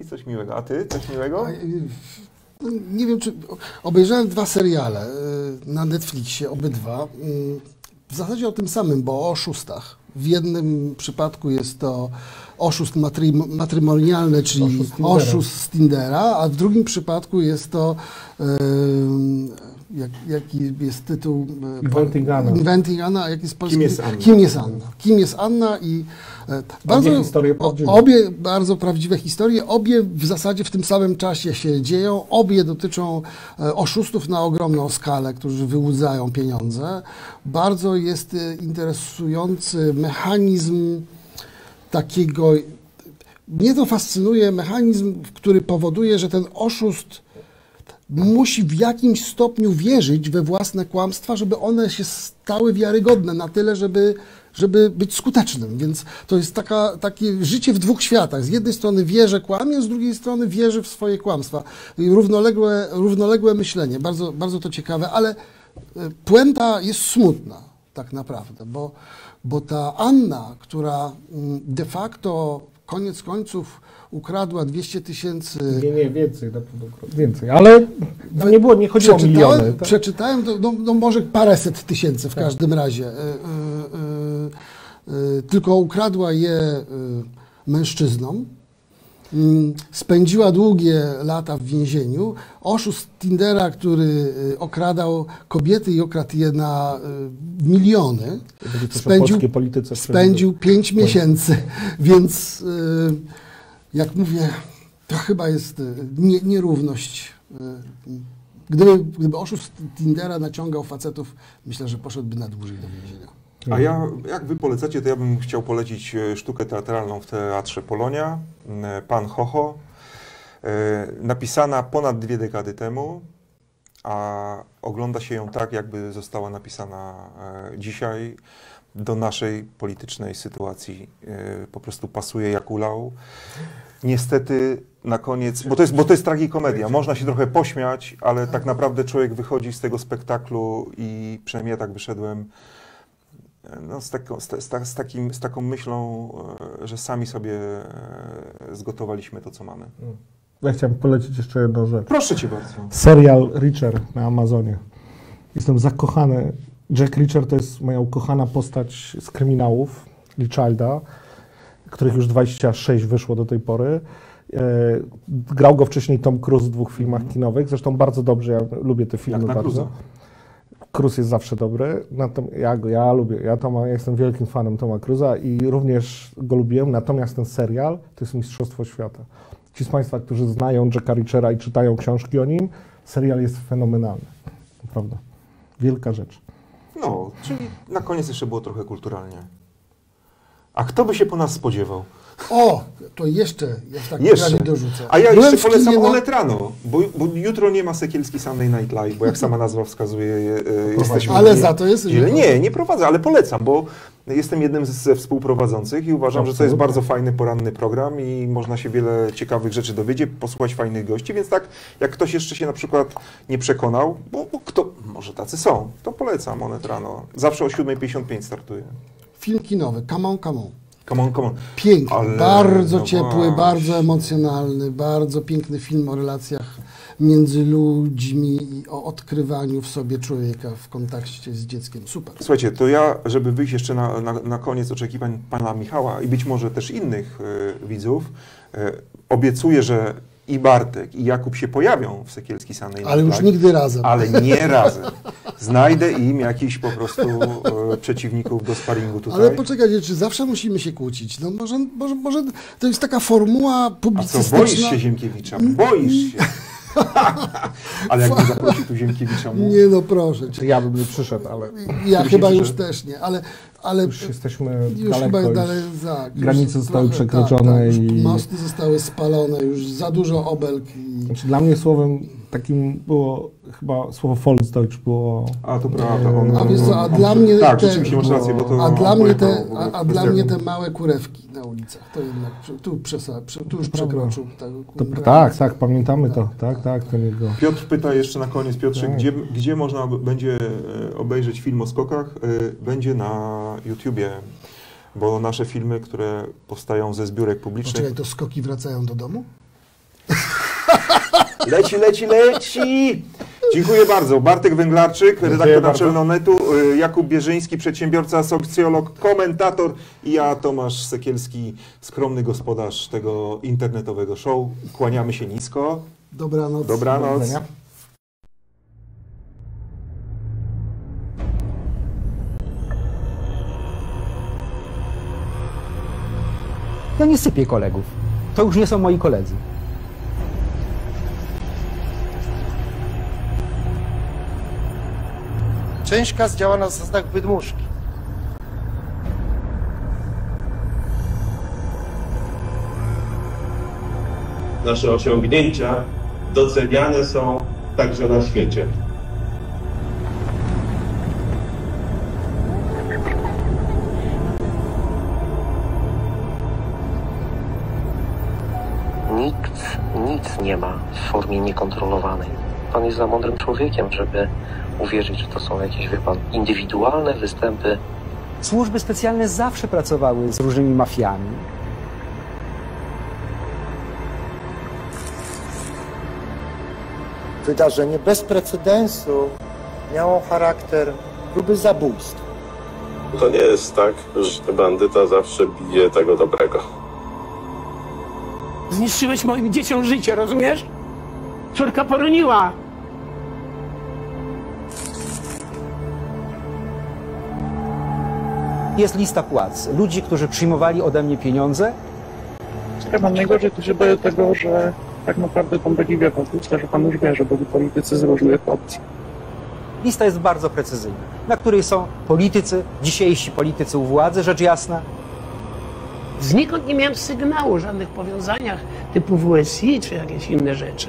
I coś miłego. A ty? Coś miłego? Y, Nie wiem, czy obejrzałem dwa seriale y, na Netflixie, obydwa. W zasadzie o tym samym, bo o oszustach. W jednym przypadku jest to oszust matry, matrymonialny, czyli Oszust Tindera. oszust z Tindera, a w drugim przypadku jest to y, jak, jaki jest tytuł? y, Inventing Anna. Inventing Anna, a jaki jest polski? jest Anna? Kim jest Anna? Kim jest Anna i e, bardzo, historie o- prawdziwe. obie bardzo prawdziwe historie, obie w zasadzie w tym samym czasie się dzieją, obie dotyczą e, oszustów na ogromną skalę, którzy wyłudzają pieniądze. Bardzo jest e, interesujący mechanizm takiego, mnie to fascynuje, mechanizm, który powoduje, że ten oszust musi w jakimś stopniu wierzyć we własne kłamstwa, żeby one się stały wiarygodne na tyle, żeby, żeby być skutecznym. Więc to jest taka, takie życie w dwóch światach. Z jednej strony wie, że kłamie, z drugiej strony wierzy w swoje kłamstwa. Równoległe, równoległe myślenie. Bardzo, bardzo to ciekawe, ale e, puenta jest smutna tak naprawdę, bo, bo ta Anna, która mm, de facto koniec końców ukradła 200 tysięcy. Nie, nie, więcej, na pewno więcej. Ale nie było, nie chodziło o miliony. tak? przeczytałem to, no, no może paręset tysięcy w każdym razie. E, e, e, tylko ukradła je mężczyznom. Mm, Spędziła długie lata w więzieniu. Oszust Tindera, który okradał kobiety i okradł je na miliony, spędził, spędził 5 miesięcy, więc e, jak mówię, to chyba jest e, nie, nierówność. e, Gdyby, gdyby oszust Tindera naciągał facetów, myślę, że poszedłby na dłużej do więzienia. A ja, jak wy polecacie, to ja bym chciał polecić e, sztukę teatralną w Teatrze Polonia, Pan Hoho, napisana ponad dwie dekady temu, a ogląda się ją tak, jakby została napisana dzisiaj do naszej politycznej sytuacji. E, Po prostu pasuje jak ulał. Niestety na koniec, bo to jest, bo to jest tragikomedia, można się trochę pośmiać, ale tak naprawdę człowiek wychodzi z tego spektaklu i przynajmniej ja tak wyszedłem, no, z, taką, z, ta- z, ta- z, takim, z taką myślą, e, że sami sobie e, zgotowaliśmy to, co mamy. Ja chciałem polecić jeszcze jedną rzecz. Proszę cię bardzo. Serial Reacher na Amazonie. Jestem zakochany. Jack Reacher to jest moja ukochana postać z kryminałów Lee Childa, których już 26 wyszło do tej pory. E, grał go wcześniej Tom Cruise w dwóch filmach kinowych. Zresztą bardzo dobrze, ja lubię te filmy bardzo. Cruise'a. Cruz jest zawsze dobry. Ja, go, ja lubię, ja, Toma, ja jestem wielkim fanem Toma Cruza i również go lubiłem, natomiast ten serial to jest Mistrzostwo Świata. Ci z Państwa, którzy znają Jacka Reachera i czytają książki o nim, serial jest fenomenalny. Naprawdę. Wielka rzecz. No, czyli na koniec jeszcze było trochę kulturalnie. A kto by się po nas spodziewał? O, to jeszcze ja w takim Jeszcze. razie dorzucę. A ja Byłem jeszcze kinie polecam Onet rano, bo, bo jutro nie ma Sekielski Sunday Night Live, bo jak sama nazwa wskazuje, e, jesteśmy... Ale za to jest- Źle. Nie, nie prowadzę, ale polecam, bo jestem jednym ze współprowadzących i uważam, że to jest Absolutnie. bardzo fajny poranny program i można się wiele ciekawych rzeczy dowiedzieć, posłuchać fajnych gości, więc tak, jak ktoś jeszcze się na przykład nie przekonał, bo, bo kto, może tacy są, to polecam Onet rano. Zawsze o 7.55 startuje. Film kinowy, Come on, come on. Come on, come on. Piękny, Ale bardzo no ciepły, właśnie. bardzo emocjonalny, bardzo piękny film o relacjach między ludźmi i o odkrywaniu w sobie człowieka w kontakcie z dzieckiem. Super. Słuchajcie, to ja, żeby wyjść jeszcze na, na, na koniec oczekiwań pana Michała i być może też innych e, widzów, e, obiecuję, że i Bartek, i Jakub się pojawią w Sekielski Sunday Ale już nigdy razem. ale nie razem. Znajdę im jakichś po prostu e, przeciwników do sparingu tutaj. Ale poczekajcie, czy zawsze musimy się kłócić? No może, może, może to jest taka formuła A co, publicystyczna. boisz się Ziemkiewicza? Boisz się. ale jakby zaprosił tu Ziemkiewicza, mu... Nie no proszę cię. Ja bym nie przyszedł, ale Ja chyba już też nie, ale, ale już jesteśmy już daleko. chyba już. dalej tak. już granice zostały trochę, przekroczone tak, tak, i- Mosty zostały spalone, już za dużo obelg i Znaczy, dla mnie słowem takim było chyba słowo Volksdeutsch było A to prawda. On, A wiesz co, a dla mnie Tak, te- rzeczywiście masz rację, bo to A dla, mnie te, a, a dla mnie te małe kurewki na ulicach, to jednak tu, przesa, prze, tu już przekroczył. Tak, To, tak, tak, pamiętamy to. Tak, tak, ten jego. Piotr pyta jeszcze na koniec, Piotrze, Tak. gdzie, gdzie można będzie e, obejrzeć film o skokach? E, Będzie na YouTubie, bo nasze filmy, które powstają ze zbiórek publicznych... Poczekaj, to skoki wracają do domu? Leci, leci, leci! Dziękuję bardzo. Bartek Węglarczyk, redaktor naczelny Onetu, e, Jakub Bierzyński, przedsiębiorca, socjolog, komentator i ja, Tomasz Sekielski, skromny gospodarz tego internetowego show. Kłaniamy się nisko. Dobranoc. Dobranoc. Ja nie sypię kolegów. To już nie są moi koledzy. Część kas działa na zasadach wydmuszki. nasze osiągnięcia doceniane są także na świecie. Nikt nic nie ma w formie niekontrolowanej. Pan jest za mądrym człowiekiem, żeby uwierzyć, że to są jakieś, wie pan, indywidualne występy. Służby specjalne zawsze pracowały z różnymi mafiami. Wydarzenie bez precedensu miało charakter próby zabójstwa. To nie jest tak, że bandyta zawsze bije tego dobrego. Zniszczyłeś moim dzieciom życie, rozumiesz? Córka poroniła, Jest lista płac. Ludzi, którzy przyjmowali ode mnie pieniądze. Chyba najgorzej to się boję tego, że tak naprawdę pan taki wie, pan pusta, że pan już wie, że byli politycy z różnych opcji. Lista jest bardzo precyzyjna, na której są politycy, dzisiejsi politycy u władzy, rzecz jasna. Znikąd nie miałem sygnału o żadnych powiązaniach typu WSI czy jakieś inne rzeczy.